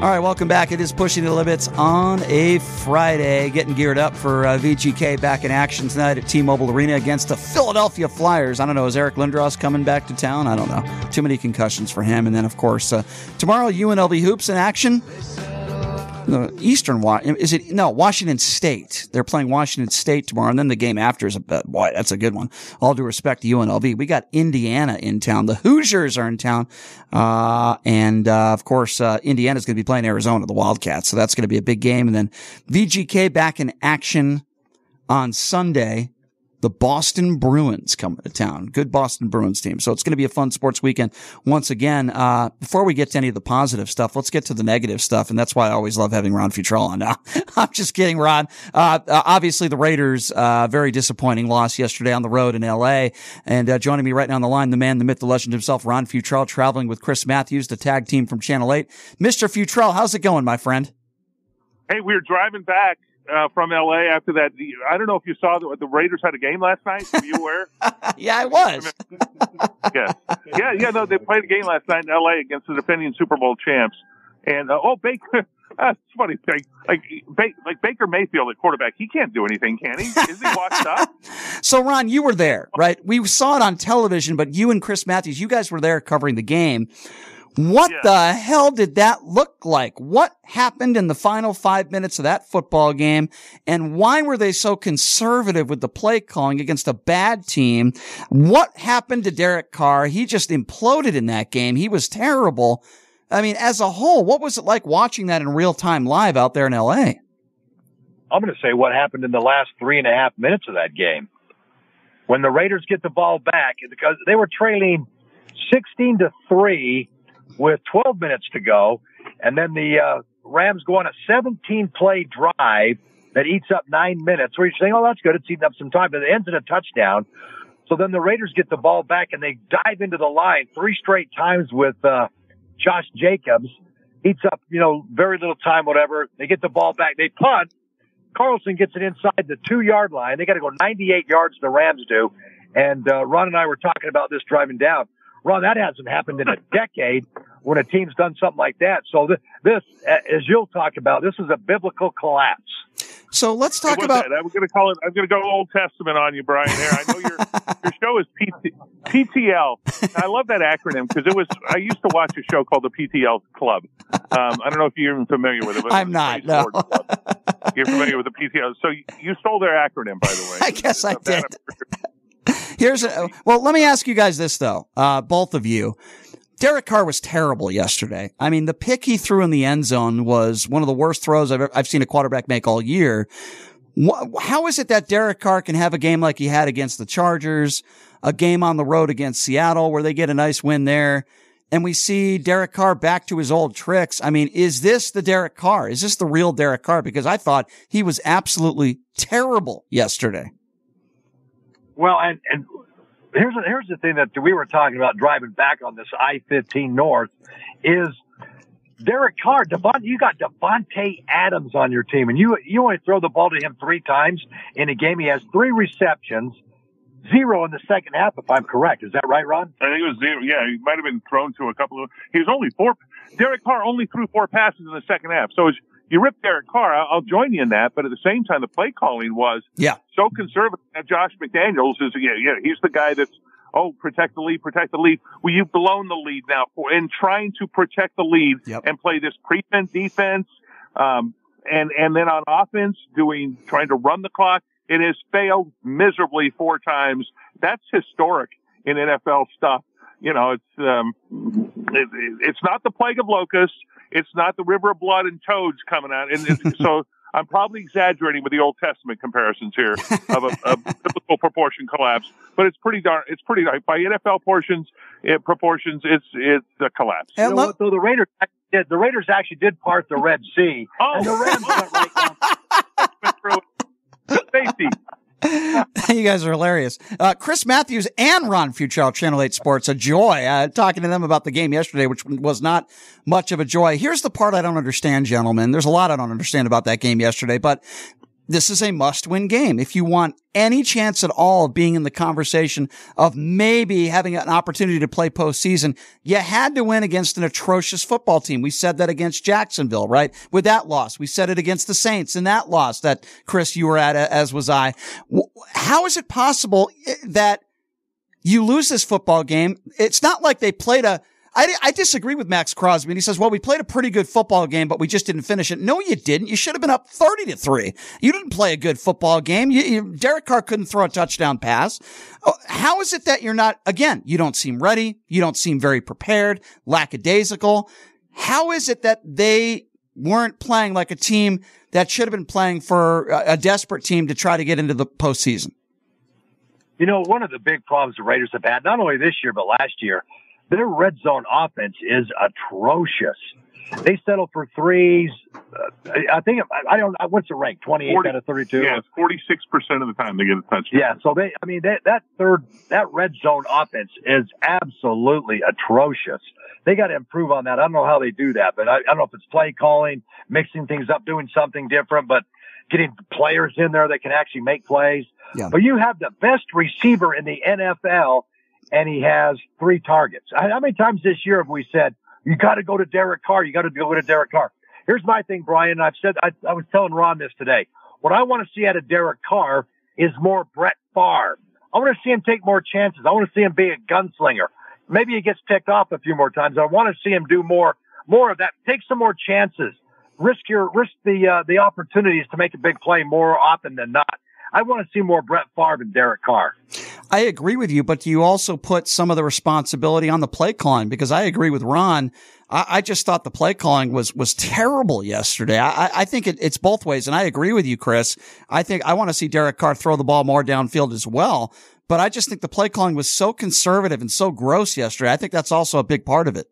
All right, welcome back. It is Pushing the Limits on a Friday, getting geared up for uh, VGK back in action tonight at T Mobile Arena against the Philadelphia Flyers. I don't know, is Eric Lindros coming back to town? I don't know. Too many concussions for him. And then, of course, uh, tomorrow, UNLV Hoops in action the Eastern is it no Washington State? They're playing Washington State tomorrow, and then the game after is a boy. That's a good one. All due respect to UNLV, we got Indiana in town. The Hoosiers are in town, uh, and uh, of course uh, Indiana's going to be playing Arizona, the Wildcats. So that's going to be a big game. And then VGK back in action on Sunday the Boston Bruins coming to town. Good Boston Bruins team. So it's going to be a fun sports weekend once again. Uh, before we get to any of the positive stuff, let's get to the negative stuff. And that's why I always love having Ron Futrell on now. I'm just kidding, Ron. Uh, uh, obviously the Raiders, uh, very disappointing loss yesterday on the road in LA. And, uh, joining me right now on the line, the man, the myth, the legend himself, Ron Futrell, traveling with Chris Matthews, the tag team from Channel 8. Mr. Futrell, how's it going, my friend? Hey, we are driving back uh, from LA after that. I don't know if you saw the, the Raiders had a game last night. Were you aware? yeah, I was. yeah, yeah, yeah. No, they played a game last night in LA against the defending Super Bowl champs. And uh, oh, Baker. That's funny. Like, like, like Baker Mayfield at quarterback, he can't do anything, can he? Is he washed up? so, Ron, you were there, right? We saw it on television, but you and Chris Matthews, you guys were there covering the game. What yeah. the hell did that look like? What happened in the final five minutes of that football game? And why were they so conservative with the play calling against a bad team? What happened to Derek Carr? He just imploded in that game. He was terrible. I mean, as a whole, what was it like watching that in real time live out there in LA? I'm going to say what happened in the last three and a half minutes of that game. When the Raiders get the ball back, because they were trailing 16 to 3 with 12 minutes to go. And then the uh, Rams go on a 17 play drive that eats up nine minutes where you're saying, oh, that's good. It's eating up some time, but it ends in a touchdown. So then the Raiders get the ball back and they dive into the line three straight times with uh, Josh Jacobs. Eats up, you know, very little time, whatever. They get the ball back. They punt. Carlson gets it inside the two yard line. They got to go 98 yards, the Rams do. And uh, Ron and I were talking about this driving down. Ron, that hasn't happened in a decade when a team's done something like that. So th- this, as you'll talk about, this is a biblical collapse. So let's talk about. That? I'm going to call it. I'm going to go Old Testament on you, Brian. Here, I know your your show is PT, PTL. I love that acronym because it was. I used to watch a show called the PTL Club. Um, I don't know if you're even familiar with it. But I'm not. No. You're familiar with the PTL. So you stole their acronym, by the way. I guess I did. Here's a, well, let me ask you guys this though, uh, both of you. Derek Carr was terrible yesterday. I mean, the pick he threw in the end zone was one of the worst throws I've, ever, I've seen a quarterback make all year. How is it that Derek Carr can have a game like he had against the Chargers, a game on the road against Seattle where they get a nice win there, and we see Derek Carr back to his old tricks? I mean, is this the Derek Carr? Is this the real Derek Carr? Because I thought he was absolutely terrible yesterday. Well, and and here's here's the thing that we were talking about driving back on this I-15 North is Derek Carr, Devon, you got Davante Adams on your team, and you you only throw the ball to him three times in a game. He has three receptions, zero in the second half, if I'm correct. Is that right, Ron? I think it was zero. Yeah, he might have been thrown to a couple of. He was only four. Derek Carr only threw four passes in the second half. So you rip Derek Carr. I'll join you in that, but at the same time, the play calling was yeah so conservative. Josh McDaniels is yeah, yeah he's the guy that's oh, protect the lead, protect the lead. Well, you've blown the lead now for, in trying to protect the lead yep. and play this prevent defense. Um, and, and then on offense, doing, trying to run the clock. It has failed miserably four times. That's historic in NFL stuff. You know, it's, um, it, it's not the plague of locusts. It's not the river of blood and toads coming out. And so, I'm probably exaggerating with the Old Testament comparisons here of a, a biblical proportion collapse, but it's pretty darn, it's pretty, by NFL portions, it, proportions, it's, it's a collapse. You know what, though, the Raiders did, the Raiders actually did part the Red Sea. Oh, and the Rams went right down. Safety. you guys are hilarious. Uh, Chris Matthews and Ron Futrell, Channel 8 Sports, a joy. Uh, talking to them about the game yesterday, which was not much of a joy. Here's the part I don't understand, gentlemen. There's a lot I don't understand about that game yesterday, but this is a must win game. If you want any chance at all of being in the conversation of maybe having an opportunity to play postseason, you had to win against an atrocious football team. We said that against Jacksonville, right? With that loss, we said it against the Saints in that loss that Chris, you were at, as was I. How is it possible eh, that you lose this football game? It's not like they played a I, I disagree with Maxx Crosby. And he says, well, we played a pretty good football game, but we just didn't finish it. No, you didn't. You should have been up 30 to three. You didn't play a good football game. You, you, Derek Carr couldn't throw a touchdown pass. Oh, how is it that you're not, again, you don't seem ready. You don't seem very prepared, lackadaisical. How is it that they weren't playing like a team that should have been playing for a, a desperate team to try to get into the postseason? You know, one of the big problems the Raiders have had, not only this year, but last year, their red zone offense is atrocious. They settle for threes. Uh, I think I don't. What's the rank? Twenty eight out of thirty two. Yeah, forty six percent of the time they get a touchdown. Yeah, so they. I mean, they, that third that red zone offense is absolutely atrocious. They got to improve on that. I don't know how they do that, but I, I don't know if it's play calling, mixing things up, doing something different, but getting players in there that can actually make plays. Yeah. But you have the best receiver in the NFL and he has three targets. How many times this year have we said, you got to go to Derek Carr. You got to go to Derek Carr. Here's my thing, Brian. I've said, I, I was telling Ron this today. What I want to see out of Derek Carr is more Brett Favre. I want to see him take more chances. I want to see him be a gunslinger. Maybe he gets picked off a few more times. I want to see him do more, more of that. Take some more chances. Risk your, risk the, uh, the opportunities to make a big play more often than not. I want to see more Brett Favre and Derek Carr. I agree with you, but you also put some of the responsibility on the play calling? Because I agree with Ron. I, I just thought the play calling was was terrible yesterday. I, I think it, it's both ways, and I agree with you, Chris. I think I want to see Derek Carr throw the ball more downfield as well. But I just think the play calling was so conservative and so gross yesterday. I think that's also a big part of it.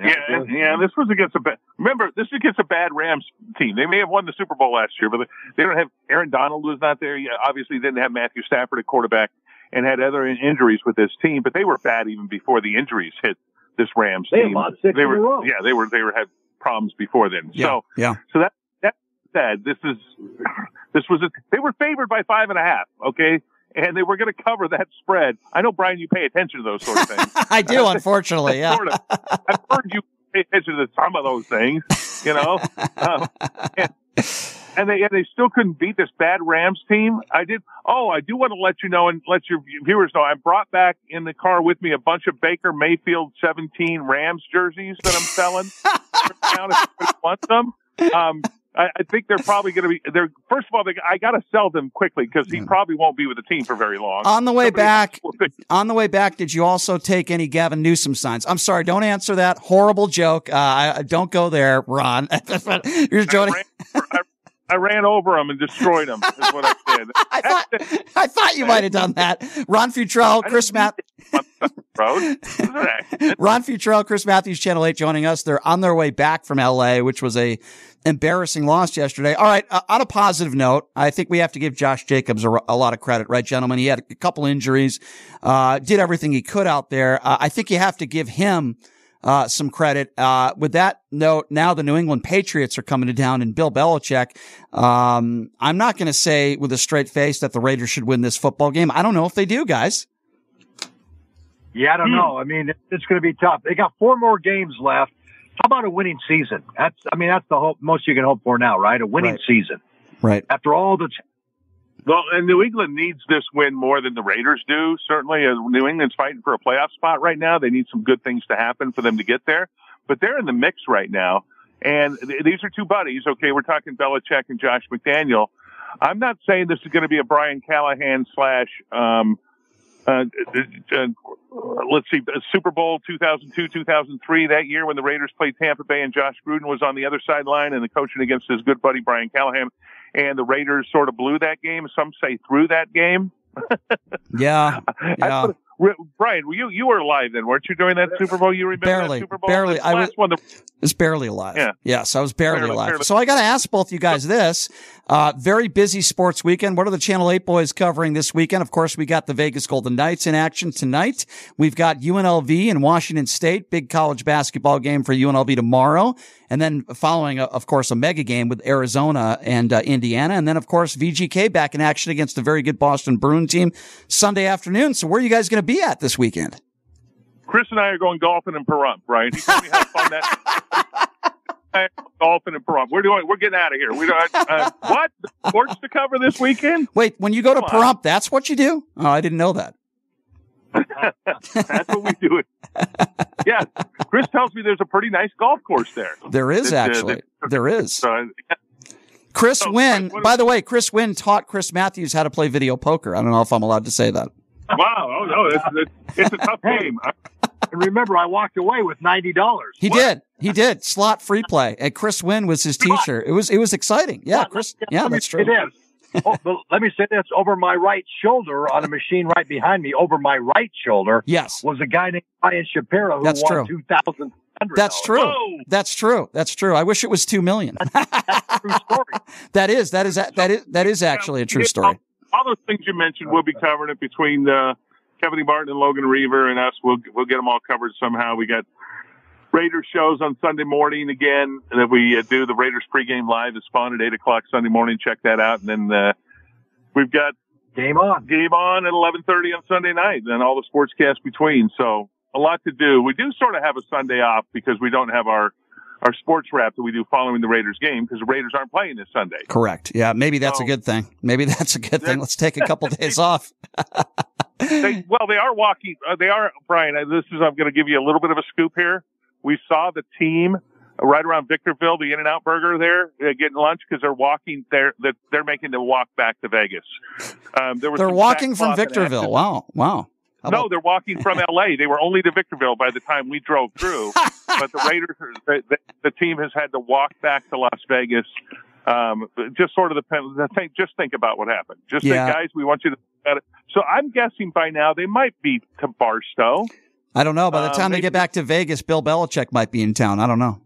Yeah, yeah, yeah, This was against a bad. Remember, this is against a bad Rams team. They may have won the Super Bowl last year, but they don't have Aaron Donald was not there. Yeah, obviously didn't have Matthew Stafford at quarterback, and had other injuries with this team. But they were bad even before the injuries hit this Rams they team. they were, yeah, they were they were had problems before then. Yeah, so yeah. So that that said, this is this was a, they were favored by five and a half. Okay, and they were going to cover that spread. I know, Brian, you pay attention to those sort of things. I do, unfortunately. Yeah. sort of. I've heard you pay attention to some of those things, you know. um, and, and they and they still couldn't beat this bad Rams team. I did. Oh, I do want to let you know and let your viewers know. I brought back in the car with me a bunch of Baker Mayfield 17 Rams jerseys that I'm selling. if you want them. Um, I, I think they're probably going to be. They're first of all, they, I got to sell them quickly because he probably won't be with the team for very long. On the way Somebody back, else will pick- on the way back, did you also take any Gavin Newsom signs? I'm sorry, don't answer that. Horrible joke. Uh, I, don't go there, Ron. You're joking. I, I ran over him and destroyed him. Is what I did. I thought I thought you might have done that. Ron Futrell, Chris Matt. road. Ron Futrell, Chris Matthews, Channel 8 joining us. They're on their way back from LA, which was a embarrassing loss yesterday. All right. Uh, on a positive note, I think we have to give Josh Jacobs a, lot of credit, right, gentlemen? He had a couple injuries, uh, did everything he could out there. Uh, I think you have to give him uh, some credit. Uh, with that note, now the New England Patriots are coming to town and Bill Belichick. Um, I'm not going to say with a straight face that the Raiders should win this football game. I don't know if they do, guys. Yeah, I don't hmm. know. I mean, it's going to be tough. They got four more games left. How about a winning season? That's, I mean, that's the hope most you can hope for now, right? A winning right. season. Right. After all the. well, and New England needs this win more than the Raiders do. Certainly, as New England's fighting for a playoff spot right now. They need some good things to happen for them to get there. But they're in the mix right now. And th- these are two buddies. Okay. We're talking Belichick and Josh McDaniel. I'm not saying this is going to be a Brian Callahan slash, um, uh, uh, uh, let's see, Super Bowl 2002, 2003, that year when the Raiders played Tampa Bay and Jon Gruden was on the other sideline and the coaching against his good buddy Brian Callahan. And the Raiders sort of blew that game. Some say through that game. yeah. Yeah. Brian, you you were alive then, weren't you? During that Super Bowl, you remember barely, Super Bowl? Barely, I was. One, the, was barely alive. Yeah. Yes, I was barely, barely alive. Barely. So I got to ask both you guys this: uh, very busy sports weekend. What are the Channel Eight boys covering this weekend? Of course, we got the Vegas Golden Knights in action tonight. We've got UNLV and Washington State, big college basketball game for UNLV tomorrow, and then following, uh, of course, a mega game with Arizona and uh, Indiana, and then of course VGK back in action against a very good Boston Bruin team Sunday afternoon. So where are you guys going to be at this weekend? Chris and I are going golfing in Pahrump, right? He told me how fun that. golfing in Pahrump. We're doing. We're getting out of here. We don't. Uh, what sports to cover this weekend? Wait, when you go to Pahrump, that's what you do? Oh, I didn't know that. that's what we do. yeah, Chris tells me there's a pretty nice golf course there. There is actually. Uh, there is. Uh, Chris so, Wynn, by the way, Chris Wynn taught Chris Matthews how to play video poker. I don't know if I'm allowed to say that. Wow. Oh, no. It's, it's, it's a tough game. And remember, I walked away with ninety dollars. He what? did. He did. Slot free play. And Chris Wynn was his teacher. It was it was exciting. Yeah, Chris. Yeah, that's true. It is. oh, let me say this: over my right shoulder, on a machine right behind me, over my right shoulder, yes, was a guy named Brian Shapiro who that's won true. two thousand. That's true. Whoa. That's true. That's true. I wish it was two million. that's true story. that is. That is. That is. That is actually a true story. All those things you mentioned, we'll be covering it between uh, Kevin Martin and Logan Reaver and us. We'll we'll get them all covered somehow. We got Raiders shows on Sunday morning again, and then we uh, do the Raiders pregame live at Spawn at eight o'clock Sunday morning. Check that out, and then uh, we've got game on game on at eleven thirty on Sunday night, and all the sportscasts between. So a lot to do. We do sort of have a Sunday off because we don't have our our sports wrap that we do following the Raiders game because the Raiders aren't playing this Sunday. Correct. Yeah, maybe that's So- a good thing. Maybe that's a good thing. Let's take a couple days off. they, well, they are walking. Uh, they are Brian. uh, This is I'm going to give you a little bit of a scoop here. We saw the team right around Victorville, the In and Out Burger there, uh, getting lunch because they're walking. They're they're, they're making the walk back to Vegas. Um, there was They're walking from Victorville. Wow. Wow. How No, about- they're walking from L.A. They were only to Victorville by the time we drove through. but the Raiders, the, the, the team has had to walk back to Las Vegas. Um, just sort of the, the thing. Just think about what happened. Just Yeah. think, guys. We want you to. it. So I'm guessing by now they might be to Barstow. I don't know. By the Uh, time they maybe- get back to Vegas, Bill Belichick might be in town. I don't know.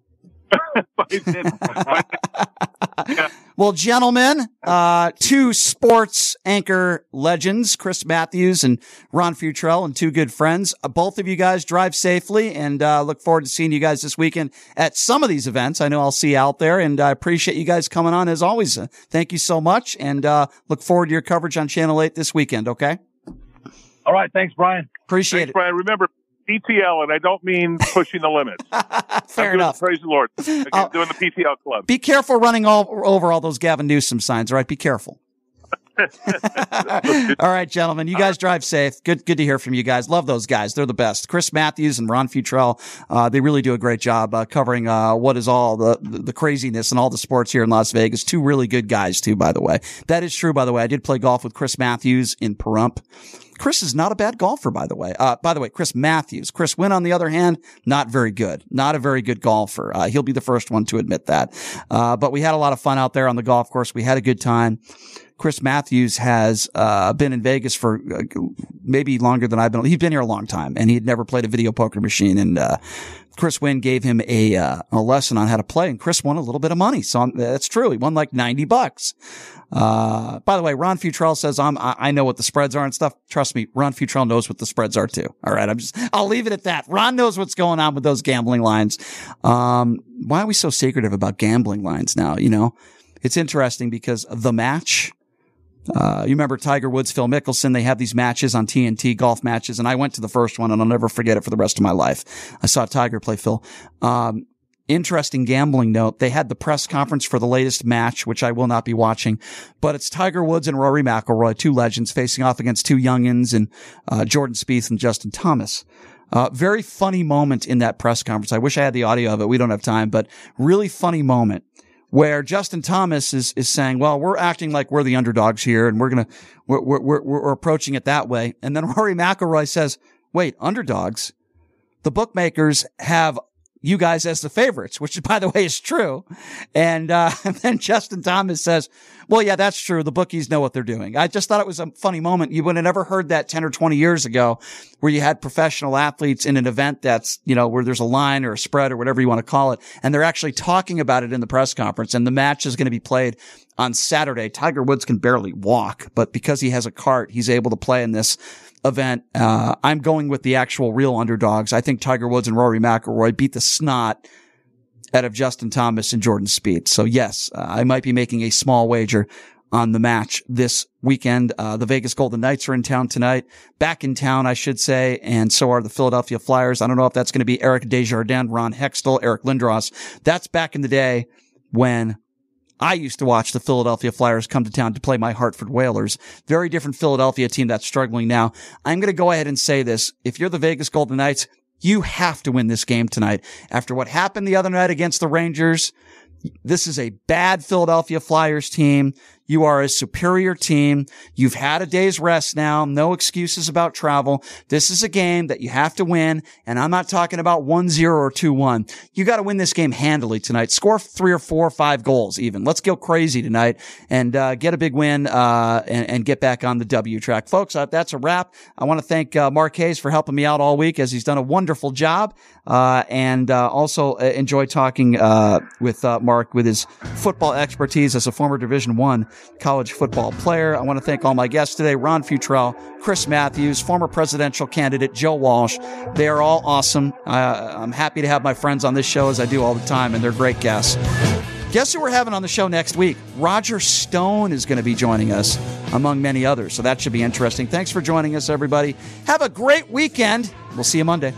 Well, gentlemen, uh, two sports anchor legends, Chris Matthews and Ron Futrell, and two good friends. Uh, both of you guys drive safely and uh, look forward to seeing you guys this weekend at some of these events. I know I'll see you out there, and I appreciate you guys coming on as always. Uh, thank you so much, and uh, look forward to your coverage on Channel 8 this weekend, okay? All right, thanks, Brian. Appreciate Thanks, Brian. Remember PTL, and I don't mean pushing the limits. Fair doing- enough. Praise the Lord. Again, Oh. doing the PTL club. Be careful running all over all those Gavin Newsom signs, all right? Be careful. all right, gentlemen, you guys drive safe. Good, good to hear from you guys. Love those guys. They're the best. Chris Matthews and Ron Futrell, uh, they really do a great job uh, covering uh, what is all the the craziness and all the sports here in Las Vegas. Two really good guys, too, by the way. That is true, by the way. I did play golf with Chris Matthews in Pahrump. Chris is not a bad golfer, by the way. Uh, by the way, Chris Matthews. Chris Wynn, on the other hand, not very good. Not a very good golfer. Uh, he'll be the first one to admit that. Uh, but we had a lot of fun out there on the golf course. We had a good time. Chris Matthews has uh, been in Vegas for uh, maybe longer than I've been. He's been here a long time, and he'd never played a video poker machine. And uh, Chris Wynn gave him a uh, a lesson on how to play, and Chris won a little bit of money. So that's true. He won like ninety bucks. Uh, by the way, Ron Futrell says I'm I, I know what the spreads are and stuff. Trust me, Ron Futrell knows what the spreads are too. All right, I'm just I'll leave it at that. Ron knows what's going on with those gambling lines. Um, why are we so secretive about gambling lines now? You know, it's interesting because the match uh, you remember Tiger Woods, Phil Mickelson? They have these matches on TNT, golf matches, and I went to the first one, and I'll never forget it for the rest of my life. I saw Tiger play Phil. Um, interesting gambling note. They had the press conference for the latest match, which I will not be watching, but it's Tiger Woods and Rory McIlroy, two legends facing off against two youngins and uh, Jordan Spieth and Justin Thomas. Uh, very funny moment in that press conference. I wish I had the audio of it. We don't have time, but really funny moment where Justin Thomas is, is saying, well, we're acting like we're the underdogs here and we're we're, we're, we're, we're approaching it that way. And then Rory McIlroy says, wait, underdogs? The bookmakers have you guys as the favorites, which by the way is true. And, uh, and then Justin Thomas says, well, yeah, that's true. The bookies know what they're doing. I just thought it was a funny moment. You would have never heard that 10 or 20 years ago where you had professional athletes in an event that's, you know, where there's a line or a spread or whatever you want to call it. And they're actually talking about it in the press conference and the match is going to be played on Saturday. Tiger Woods can barely walk, but because he has a cart, he's able to play in this event. Uh, I'm going with the actual real underdogs. I think Tiger Woods and Rory McIlroy beat the snot out of Justin Thomas and Jordan Spieth. So yes, uh, I might be making a small wager on the match this weekend. Uh, the Vegas Golden Knights are in town tonight, back in town, I should say, and so are the Philadelphia Flyers. I don't know if that's going to be Eric Desjardins, Ron Hextall, Eric Lindros. That's back in the day when I used to watch the Philadelphia Flyers come to town to play my Hartford Whalers. Very different Philadelphia team that's struggling now. I'm going to go ahead and say this. If you're the Vegas Golden Knights, you have to win this game tonight. After what happened the other night against the Rangers, this is a bad Philadelphia Flyers team. You are a superior team. You've had a day's rest now. No excuses about travel. This is a game that you have to win. And I'm not talking about 1-0 or 2-1. You got to win this game handily tonight. Score three or four or five goals even. Let's go crazy tonight and uh, get a big win uh, and, and, get back on the W track. Folks, uh, that's a wrap. I want to thank uh, Mark Hayes for helping me out all week as he's done a wonderful job. Uh, and uh, also enjoy talking with Mark with his football expertise as a former Division One college football player. I want to thank all my guests today Ron Futrell, Chris Matthews, former presidential candidate Joe Walsh. They are all awesome. Uh, I'm happy to have my friends on this show as I do all the time, and they're great guests. Guess who we're having on the show next week? Roger Stone is going to be joining us, among many others. So that should be interesting. Thanks for joining us, everybody. Have a great weekend. We'll see you Monday.